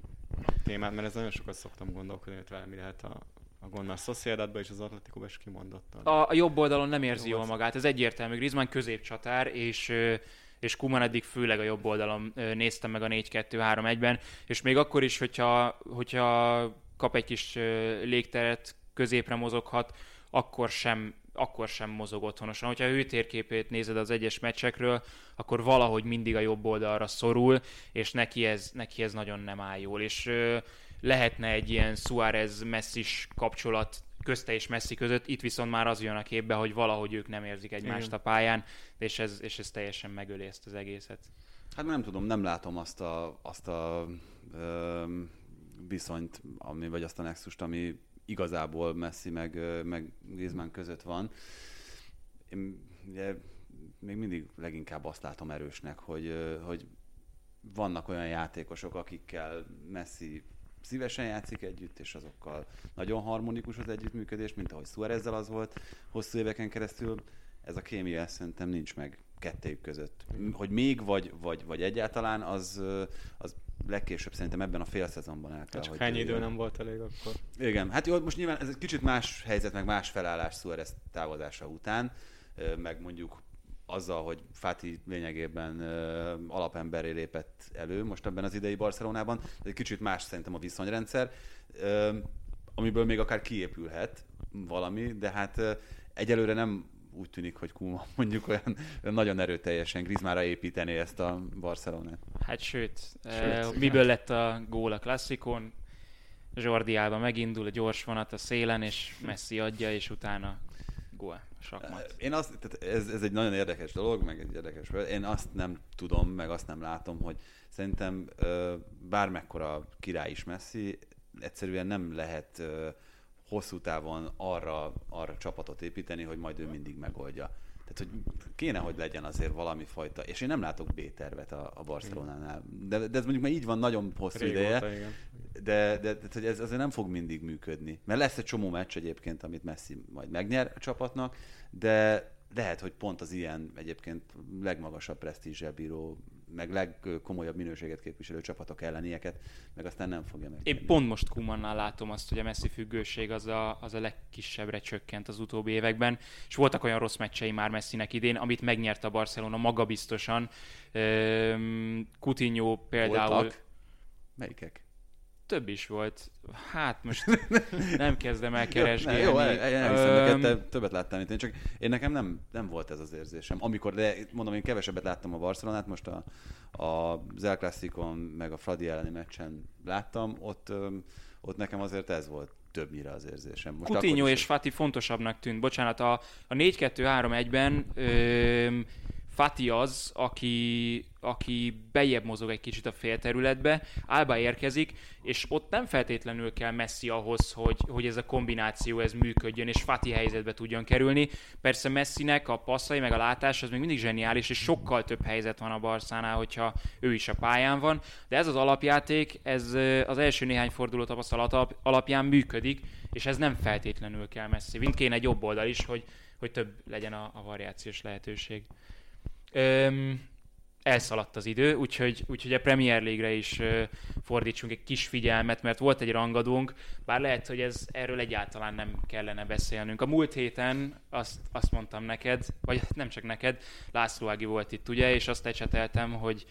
témát, mert ez nagyon sokat szoktam gondolkodni, hogy vele mi lehet a, a gond a Sociedadban és az Atletico is kimondottan. A, a jobb oldalon nem érzi Jó, jól magát, ez egyértelmű. Griezmann középcsatár, és ö, és Kuman eddig főleg a jobb oldalon néztem meg a 4-2-3-1-ben, és még akkor is, hogyha, hogyha kap egy kis légteret, középre mozoghat, akkor sem akkor sem mozog otthonosan. Hogyha ő térképét nézed az egyes meccsekről, akkor valahogy mindig a jobb oldalra szorul, és neki ez, neki ez nagyon nem áll jól. És ö, lehetne egy ilyen Suárez-Messis kapcsolat közte és Messi között, itt viszont már az jön a képbe, hogy valahogy ők nem érzik egymást Igen. a pályán, és ez, és ez teljesen megöli ezt az egészet. Hát nem tudom, nem látom azt a, azt a ö, viszonyt, ami, vagy azt a nexust, ami igazából Messi meg, meg Griezmann között van. Én ugye még mindig leginkább azt látom erősnek, hogy, hogy vannak olyan játékosok, akikkel Messi szívesen játszik együtt, és azokkal nagyon harmonikus az együttműködés, mint ahogy Suárezzel az volt hosszú éveken keresztül. Ez a kémia szerintem nincs meg kettőjük között. Hogy még vagy, vagy, vagy egyáltalán, az, az legkésőbb szerintem ebben a fél szezonban el kell, Csak hogy ennyi idő nem volt elég akkor. Igen, hát jó, most nyilván ez egy kicsit más helyzet, meg más felállás Suarez távozása után, meg mondjuk azzal, hogy Fati lényegében ö, alapemberé lépett elő most ebben az idei Barcelonában. Egy kicsit más szerintem a viszonyrendszer, ö, amiből még akár kiépülhet valami, de hát ö, egyelőre nem úgy tűnik, hogy Kuma <laughs> mondjuk olyan, nagyon erőteljesen Griezmannra építené ezt a Barcelonát. Hát sőt, Sőt, igen. miből lett a gól a klasszikon? Jordi Alba megindul a gyors vonat a szélen, és Messi adja, és utána gól. Sakmat. Én azt, tehát ez, ez egy nagyon érdekes dolog, meg egy érdekes Én azt nem tudom, meg azt nem látom, hogy szerintem bármekkora király is Messi, egyszerűen nem lehet hosszú távon arra, arra csapatot építeni, hogy majd ő mindig megoldja. Tehát, hogy kéne, hogy legyen azért valami fajta, és én nem látok B-tervet a, a Barcelonánál. De, de ez mondjuk már így van nagyon hosszú ideje, Régóta, igen. De, de, de hogy ez azért nem fog mindig működni. Mert lesz egy csomó meccs egyébként, amit Messi majd megnyer a csapatnak, de lehet, hogy pont az ilyen egyébként legmagasabb presztízsel bíró, meg legkomolyabb minőséget képviselő csapatok ellen ilyeket, meg aztán nem fogja meg. Én pont most Kumannál látom azt, hogy a Messi függőség az a, az a legkisebbre csökkent az utóbbi években, és voltak olyan rossz meccsei már Messinek idén, amit megnyert a Barcelona magabiztosan. Coutinho például... Voltak? Melyikek? Több is volt. Hát most <laughs> nem kezdem el keresgélni. Jó, el, el, Öm, neked, többet láttál, mint én, csak én nekem nem, nem volt ez az érzésem. Amikor, de mondom, én kevesebbet láttam a Barcelonát, most a, a, El Clasicon, meg a Fradi elleni meccsen láttam, ott, ott nekem azért ez volt többnyire az érzésem. Most Coutinho és Fati fontosabbnak tűnt. Bocsánat, a, a 4-2-3-1-ben öm, Fati az, aki, aki bejebb mozog egy kicsit a félterületbe, Alba érkezik, és ott nem feltétlenül kell Messi ahhoz, hogy, hogy ez a kombináció ez működjön, és Fati helyzetbe tudjon kerülni. Persze Messinek a passzai, meg a látás az még mindig zseniális, és sokkal több helyzet van a Barszánál, hogyha ő is a pályán van, de ez az alapjáték, ez az első néhány forduló tapasztalat alap- alapján működik, és ez nem feltétlenül kell Messi. Vint kéne egy jobb oldal is, hogy, hogy több legyen a, a variációs lehetőség. Öm, elszaladt az idő, úgyhogy, úgyhogy a Premier League-re is ö, fordítsunk egy kis figyelmet, mert volt egy rangadónk, bár lehet, hogy ez erről egyáltalán nem kellene beszélnünk. A múlt héten azt, azt mondtam neked, vagy <laughs> nem csak neked, László Ági volt itt, ugye, és azt ecseteltem, hogy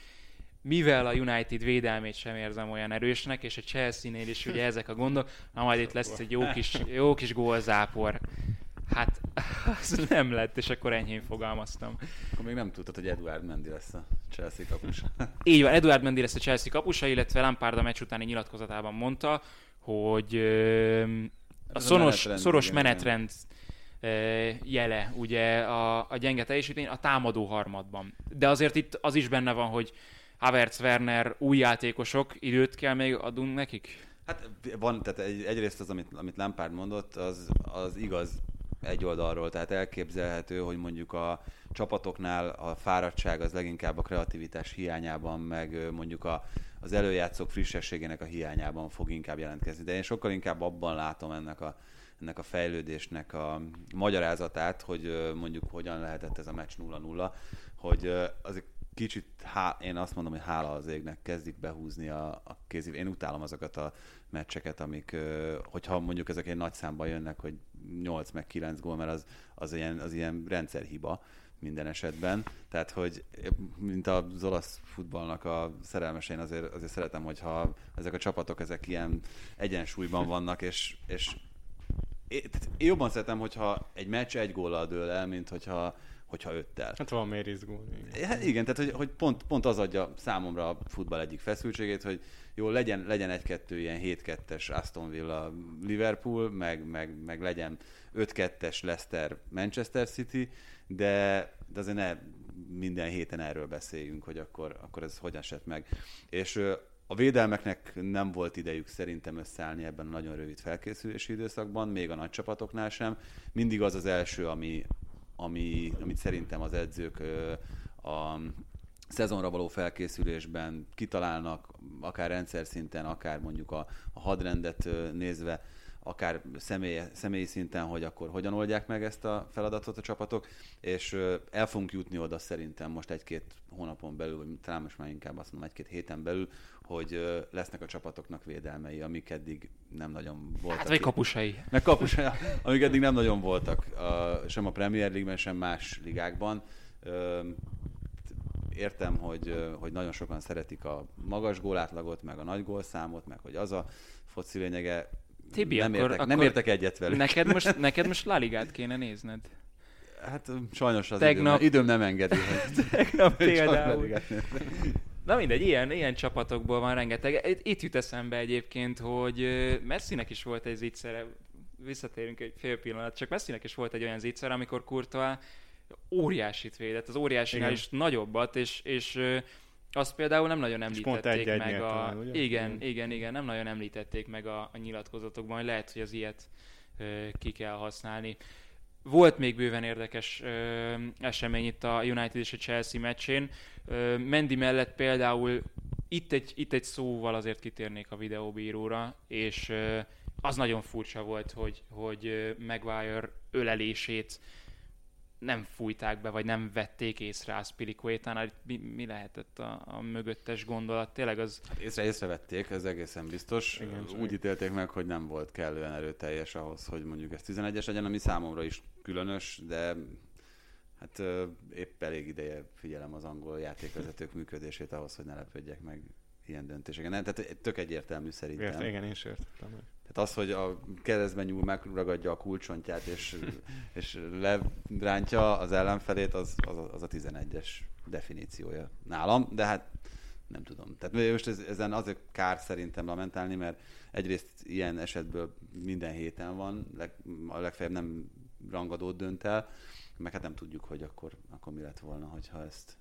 mivel a United védelmét sem érzem olyan erősnek, és a Chelsea-nél is ugye ezek a gondok, na majd itt lesz egy jó kis, jó kis gólzápor. Hát, <laughs> az nem lett, és akkor enyhén fogalmaztam. Akkor még nem tudtad, hogy Eduard Mendy lesz a Chelsea kapus. <laughs> Így van, Eduard Mendy lesz a Chelsea kapusa, illetve Lampard a meccs utáni nyilatkozatában mondta, hogy ö, a Ez a szoros, menetrend, szoros menetrend ö, jele ugye a, a gyenge teljesítmény a támadó harmadban. De azért itt az is benne van, hogy Havertz, Werner, új játékosok, időt kell még adunk nekik? Hát van, tehát egy, egyrészt az, amit, amit Lampard mondott, az, az igaz egy oldalról, tehát elképzelhető, hogy mondjuk a csapatoknál a fáradtság az leginkább a kreativitás hiányában, meg mondjuk a, az előjátszók frissességének a hiányában fog inkább jelentkezni. De én sokkal inkább abban látom ennek a, ennek a fejlődésnek a magyarázatát, hogy mondjuk hogyan lehetett ez a meccs 0-0, hogy ö, azért kicsit, há, én azt mondom, hogy hála az égnek kezdik behúzni a, a kézi. Én utálom azokat a meccseket, amik, hogyha mondjuk ezek egy nagy számban jönnek, hogy 8 meg 9 gól, mert az, az, ilyen, az ilyen rendszerhiba minden esetben. Tehát, hogy mint az olasz futballnak a szerelmese, én azért, azért szeretem, hogyha ezek a csapatok ezek ilyen egyensúlyban vannak, és, és én jobban szeretem, hogyha egy meccs egy góllal dől el, mint hogyha hogyha öttel. Hát van miért izgulni. Igen. Hát igen, tehát hogy, hogy pont, pont az adja számomra a futball egyik feszültségét, hogy jó, legyen, legyen egy-kettő ilyen 7-2-es Aston Villa Liverpool, meg, meg, meg legyen 5-2-es Leicester Manchester City, de, de azért ne minden héten erről beszéljünk, hogy akkor, akkor ez hogyan esett meg. És a védelmeknek nem volt idejük szerintem összeállni ebben a nagyon rövid felkészülési időszakban, még a nagy csapatoknál sem. Mindig az az első, ami, ami, amit szerintem az edzők a szezonra való felkészülésben kitalálnak, akár rendszer szinten, akár mondjuk a, a hadrendet nézve, akár személy, személyi szinten, hogy akkor hogyan oldják meg ezt a feladatot a csapatok, és el fogunk jutni oda szerintem most egy-két hónapon belül, vagy talán most már inkább azt mondom egy-két héten belül, hogy lesznek a csapatoknak védelmei, amik eddig nem nagyon voltak. Hát vagy kapusai. Meg kapusai, <laughs> amik eddig nem nagyon voltak a, sem a Premier League-ben, sem más ligákban. Értem, hogy, hogy nagyon sokan szeretik a magas gólátlagot, meg a nagy gólszámot, meg hogy az a foci lényege. Tibi, nem, akkor, értek, akkor nem értek egyet velük. Neked most, <laughs> neked most La Ligát kéne nézned. Hát sajnos az Tegnap... időm, időm nem engedi, <laughs> Tegnap <laughs> például. Na mindegy, ilyen, ilyen csapatokból van rengeteg. Itt jut eszembe egyébként, hogy Messinek is volt egy zicsere, visszatérünk egy fél pillanat, csak Messinek is volt egy olyan zicser, amikor Courtois óriásit védett, az óriásinál is nagyobbat, és, és azt például nem nagyon említették egy meg a... Talán, ugye? Igen, igen, igen, igen, nem nagyon említették meg a, a nyilatkozatokban, hogy lehet, hogy az ilyet ö, ki kell használni. Volt még bőven érdekes ö, esemény itt a United és a Chelsea meccsén. Ö, Mendy mellett például itt egy, itt egy szóval azért kitérnék a videóbíróra, és ö, az nagyon furcsa volt, hogy, hogy Maguire ölelését nem fújták be, vagy nem vették észre a Spilicuétán, mi, mi lehetett a, a mögöttes gondolat? Tényleg az... Hát észre, észrevették, ez egészen biztos. Igen, Úgy ítélték meg, hogy nem volt kellően erőteljes ahhoz, hogy mondjuk ez 11-es legyen, ami számomra is különös, de hát épp elég ideje figyelem az angol játékvezetők működését ahhoz, hogy ne lepődjek meg ilyen döntéseken. Nem, tehát tök egyértelmű szerintem. Ért, igen, én is értettem. Tehát az, hogy a keresztben nyúl megragadja a kulcsontját, és, <laughs> és lerántja az ellenfelét, az, az, az a 11-es definíciója nálam, de hát nem tudom. Tehát most ez, ezen azért kár szerintem lamentálni, mert egyrészt ilyen esetből minden héten van, leg, a legfeljebb nem rangadót dönt el, meg hát nem tudjuk, hogy akkor, akkor mi lett volna, hogyha ezt...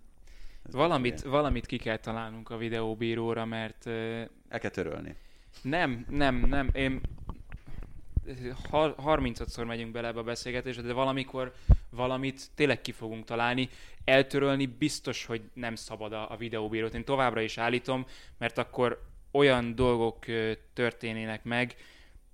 ezt valamit, valamit ki kell találnunk a videóbíróra, mert... El kell törölni. Nem, nem, nem. Én 30-szor megyünk bele ebbe a beszélgetésbe, de valamikor valamit tényleg ki fogunk találni. Eltörölni biztos, hogy nem szabad a, a videóbírót. Én továbbra is állítom, mert akkor olyan dolgok történének meg,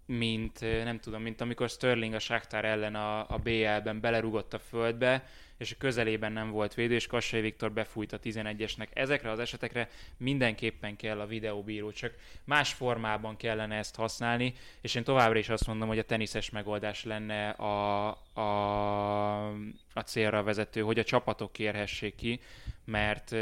mint nem tudom, mint amikor Sterling a Sáktár ellen a, a BL-ben belerugott a földbe, és a közelében nem volt védő, és Kassai Viktor befújt a 11-esnek. Ezekre az esetekre mindenképpen kell a videóbíró, csak más formában kellene ezt használni, és én továbbra is azt mondom, hogy a teniszes megoldás lenne a, a, a célra vezető, hogy a csapatok kérhessék ki, mert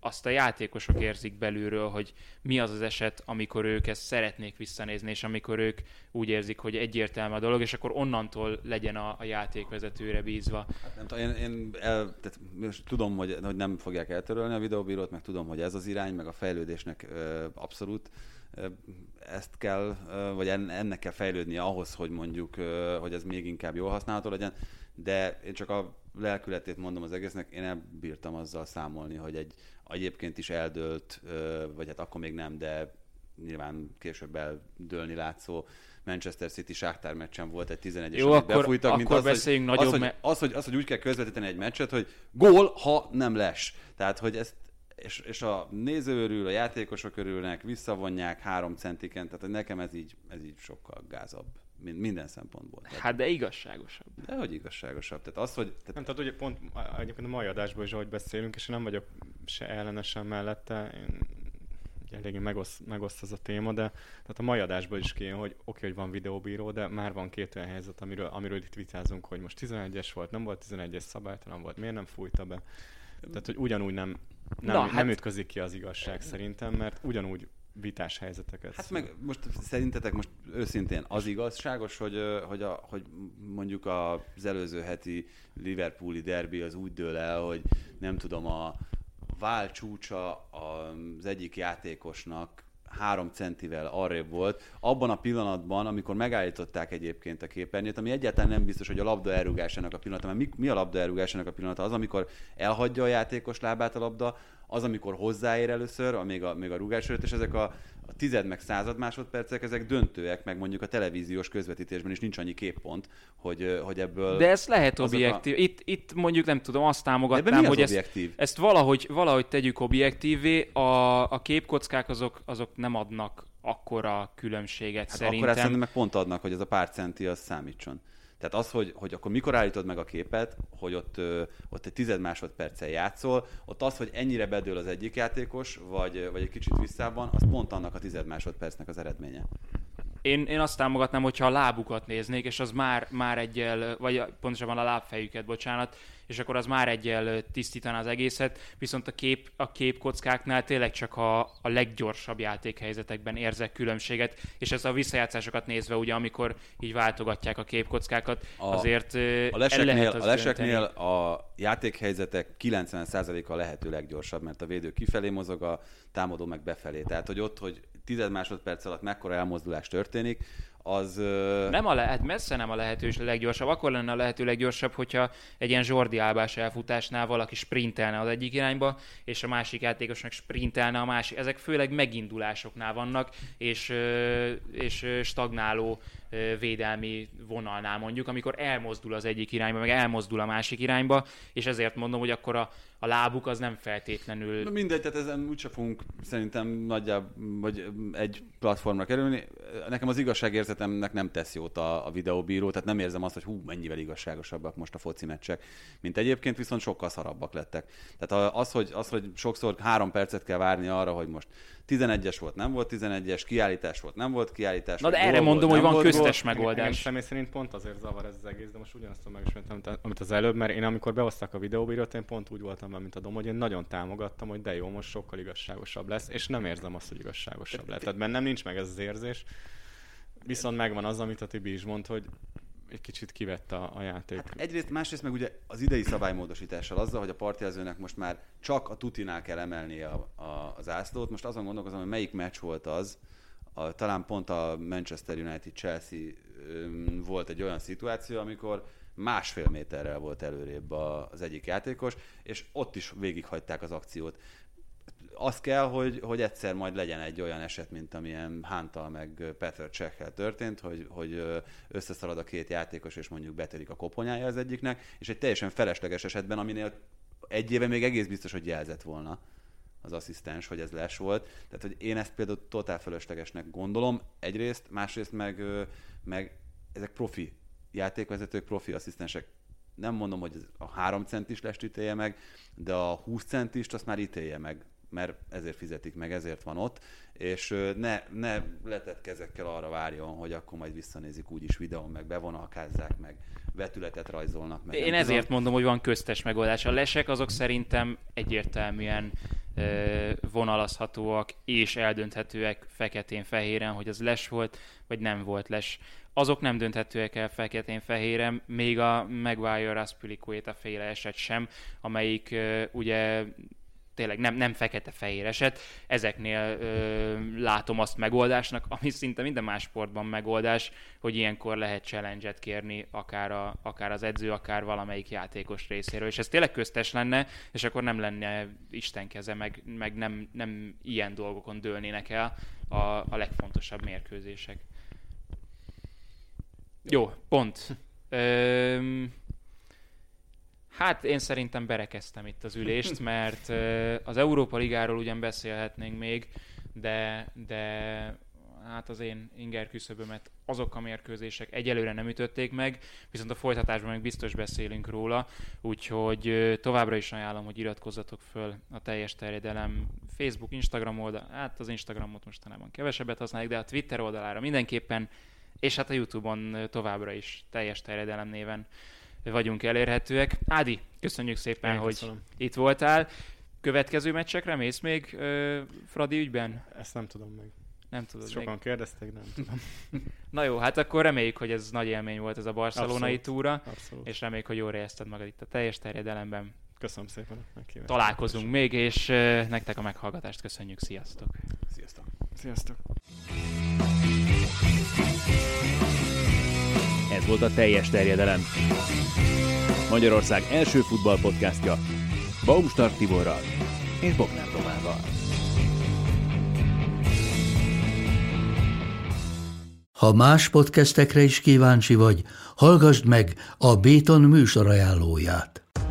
azt a játékosok érzik belülről, hogy mi az az eset, amikor ők ezt szeretnék visszanézni, és amikor ők úgy érzik, hogy egyértelmű a dolog, és akkor onnantól legyen a, a játékvezetőre bízva. Hát nem én, én el, tehát most tudom, hogy, hogy nem fogják eltörölni a videóbírót, meg tudom, hogy ez az irány, meg a fejlődésnek ö, abszolút ezt kell, vagy ennek kell fejlődnie ahhoz, hogy mondjuk, hogy ez még inkább jól használható legyen, de én csak a lelkületét mondom az egésznek, én elbírtam azzal számolni, hogy egy egyébként is eldőlt, vagy hát akkor még nem, de nyilván később eldőlni látszó Manchester City Sáktár meccsen volt egy 11-es, Jó, akkor, befújtak, akkor mint az, beszéljünk hogy, nagyobb... Az hogy, az, hogy, az, hogy úgy kell közvetíteni egy meccset, hogy gól, ha nem les. Tehát, hogy ezt és, és a néző örül, a játékosok örülnek, visszavonják három centiken, tehát nekem ez így, ez így sokkal gázabb minden szempontból. Tehát, hát de igazságosabb. De hogy igazságosabb. Tehát az, hogy... Tehát... Nem, tehát ugye pont egyébként a mai adásban is, ahogy beszélünk, és én nem vagyok se ellenesen mellette. Én eléggé megoszt, megoszt ez a téma, de tehát a mai adásból is kijön, hogy oké, okay, hogy van videóbíró, de már van két olyan helyzet, amiről, amiről itt vitázunk, hogy most 11-es volt, nem volt 11-es szabálytalan volt, miért nem fújta be. Tehát, hogy ugyanúgy nem, nem, Na, nem hát... ütközik ki az igazság szerintem, mert ugyanúgy vitás helyzeteket. Hát meg most szerintetek most őszintén az igazságos, hogy, hogy, a, hogy mondjuk az előző heti Liverpooli derby az úgy dől el, hogy nem tudom, a vál csúcsa az egyik játékosnak három centivel arrébb volt, abban a pillanatban, amikor megállították egyébként a képernyőt, ami egyáltalán nem biztos, hogy a labda elrúgásának a pillanata, mert mi, mi a labda elrúgásának a pillanata? Az, amikor elhagyja a játékos lábát a labda, az, amikor hozzáér először, a, még, a, még a rúgás előtt, és ezek a, a tized meg század másodpercek, ezek döntőek, meg mondjuk a televíziós közvetítésben is nincs annyi képpont, hogy, hogy ebből... De ez lehet objektív. A... Itt, itt mondjuk nem tudom, azt támogatnám, hogy ezt, ezt valahogy, valahogy tegyük objektívé. A, a képkockák azok, azok nem adnak akkora különbséget hát szerintem. Akkor ezt meg pont adnak, hogy ez a pár centi az számítson. Tehát az, hogy, hogy akkor mikor állítod meg a képet, hogy ott, ott egy tized másodperccel játszol, ott az, hogy ennyire bedől az egyik játékos, vagy, vagy egy kicsit visszában, az pont annak a tized másodpercnek az eredménye. Én, én azt támogatnám, hogyha a lábukat néznék, és az már, már egyel, vagy pontosabban a lábfejüket, bocsánat, és akkor az már egyel tisztítaná az egészet, viszont a, kép, a képkockáknál tényleg csak a, a leggyorsabb játékhelyzetekben érzek különbséget, és ez a visszajátszásokat nézve, ugye amikor így váltogatják a képkockákat, a, azért a leseknél, lehet az a leseknél a játékhelyzetek 90%-a lehető leggyorsabb, mert a védő kifelé mozog, a támadó meg befelé. Tehát, hogy ott, hogy tized másodperc alatt mekkora elmozdulás történik, az... Nem a le- hát messze nem a lehetős leggyorsabb. Akkor lenne a lehető leggyorsabb, hogyha egy ilyen Jordi Álbás elfutásnál valaki sprintelne az egyik irányba, és a másik játékosnak sprintelne a másik. Ezek főleg megindulásoknál vannak, és, és stagnáló védelmi vonalnál mondjuk, amikor elmozdul az egyik irányba, meg elmozdul a másik irányba, és ezért mondom, hogy akkor a, a lábuk az nem feltétlenül... Na mindegy, tehát ezen úgyse fogunk szerintem nagyjából, vagy egy platformra kerülni. Nekem az igazságérzetemnek nem tesz jót a, a videóbíró, tehát nem érzem azt, hogy hú, mennyivel igazságosabbak most a foci meccsek, mint egyébként, viszont sokkal szarabbak lettek. Tehát az, hogy, az, hogy sokszor három percet kell várni arra, hogy most 11-es volt, nem volt 11-es, kiállítás volt, nem volt kiállítás. Na de erre mondom, volt, hogy van köztes gól. megoldás. Én személy szerint pont azért zavar ez az egész, de most ugyanazt tudom megismertem, amit az előbb, mert én amikor behozták a videóbírót, én pont úgy voltam mint a Dom, hogy én nagyon támogattam, hogy de jó, most sokkal igazságosabb lesz, és nem érzem azt, hogy igazságosabb lett. Tehát bennem nincs meg ez az érzés. Viszont megvan az, amit a Tibi is mond, hogy egy kicsit kivette a, a játék. Hát egyrészt, másrészt meg ugye az idei szabálymódosítással azzal, hogy a partijelzőnek most már csak a tutinál kell emelni a, a, az ászlót. Most azon gondolkozom, hogy melyik meccs volt az, a, talán pont a Manchester United-Chelsea volt egy olyan szituáció, amikor másfél méterrel volt előrébb az egyik játékos, és ott is végighagyták az akciót az kell, hogy, hogy egyszer majd legyen egy olyan eset, mint amilyen Hántal meg Peter Csekkel történt, hogy, hogy összeszalad a két játékos, és mondjuk betörik a koponyája az egyiknek, és egy teljesen felesleges esetben, aminél egy éve még egész biztos, hogy jelzett volna az asszisztens, hogy ez les volt. Tehát, hogy én ezt például totál fölöslegesnek gondolom, egyrészt, másrészt meg, meg ezek profi játékvezetők, profi asszisztensek. Nem mondom, hogy a 3 centis lest ítélje meg, de a 20 centist azt már ítélje meg mert ezért fizetik meg, ezért van ott, és ne, ne letett kezekkel arra várjon, hogy akkor majd visszanézik úgyis videón, meg bevonalkázzák, meg vetületet rajzolnak. Meg Én ezért tudom. mondom, hogy van köztes megoldás. A lesek azok szerintem egyértelműen ö, vonalazhatóak és eldönthetőek feketén-fehéren, hogy az les volt, vagy nem volt les. Azok nem dönthetőek el feketén-fehéren, még a Maguire a féle eset sem, amelyik ugye tényleg nem, nem fekete-fehér eset. Ezeknél ö, látom azt megoldásnak, ami szinte minden más sportban megoldás, hogy ilyenkor lehet challenge-et kérni akár, a, akár az edző, akár valamelyik játékos részéről. És ez tényleg köztes lenne, és akkor nem lenne Isten keze, meg, meg nem, nem ilyen dolgokon dőlnének el a, a legfontosabb mérkőzések. Jó, pont. Ö, Hát én szerintem berekeztem itt az ülést, mert az Európa Ligáról ugyan beszélhetnénk még, de, de hát az én inger küszöbömet azok a mérkőzések egyelőre nem ütötték meg, viszont a folytatásban meg biztos beszélünk róla, úgyhogy továbbra is ajánlom, hogy iratkozzatok föl a teljes terjedelem Facebook, Instagram oldal, hát az Instagramot mostanában kevesebbet használjuk, de a Twitter oldalára mindenképpen, és hát a Youtube-on továbbra is teljes terjedelem néven vagyunk elérhetőek. Ádi, köszönjük szépen, Én hogy köszönöm. itt voltál. Következő meccsekre mész még uh, Fradi ügyben? Ezt nem tudom meg. Nem tudod Ezt még. sokan kérdezték, nem tudom. <laughs> Na jó, hát akkor reméljük, hogy ez nagy élmény volt ez a barcelonai Abszolút. túra, Abszolút. és reméljük, hogy jól érezted magad itt a teljes terjedelemben. Köszönöm szépen a meghívást. Találkozunk még, és nektek a meghallgatást köszönjük. Sziasztok! Sziasztok! Sziasztok! Ez volt a teljes terjedelem. Magyarország első futballpodcastja Baumstark Tiborral és Bognár Domával. Ha más podcastekre is kíváncsi vagy, hallgassd meg a Béton műsor ajánlóját.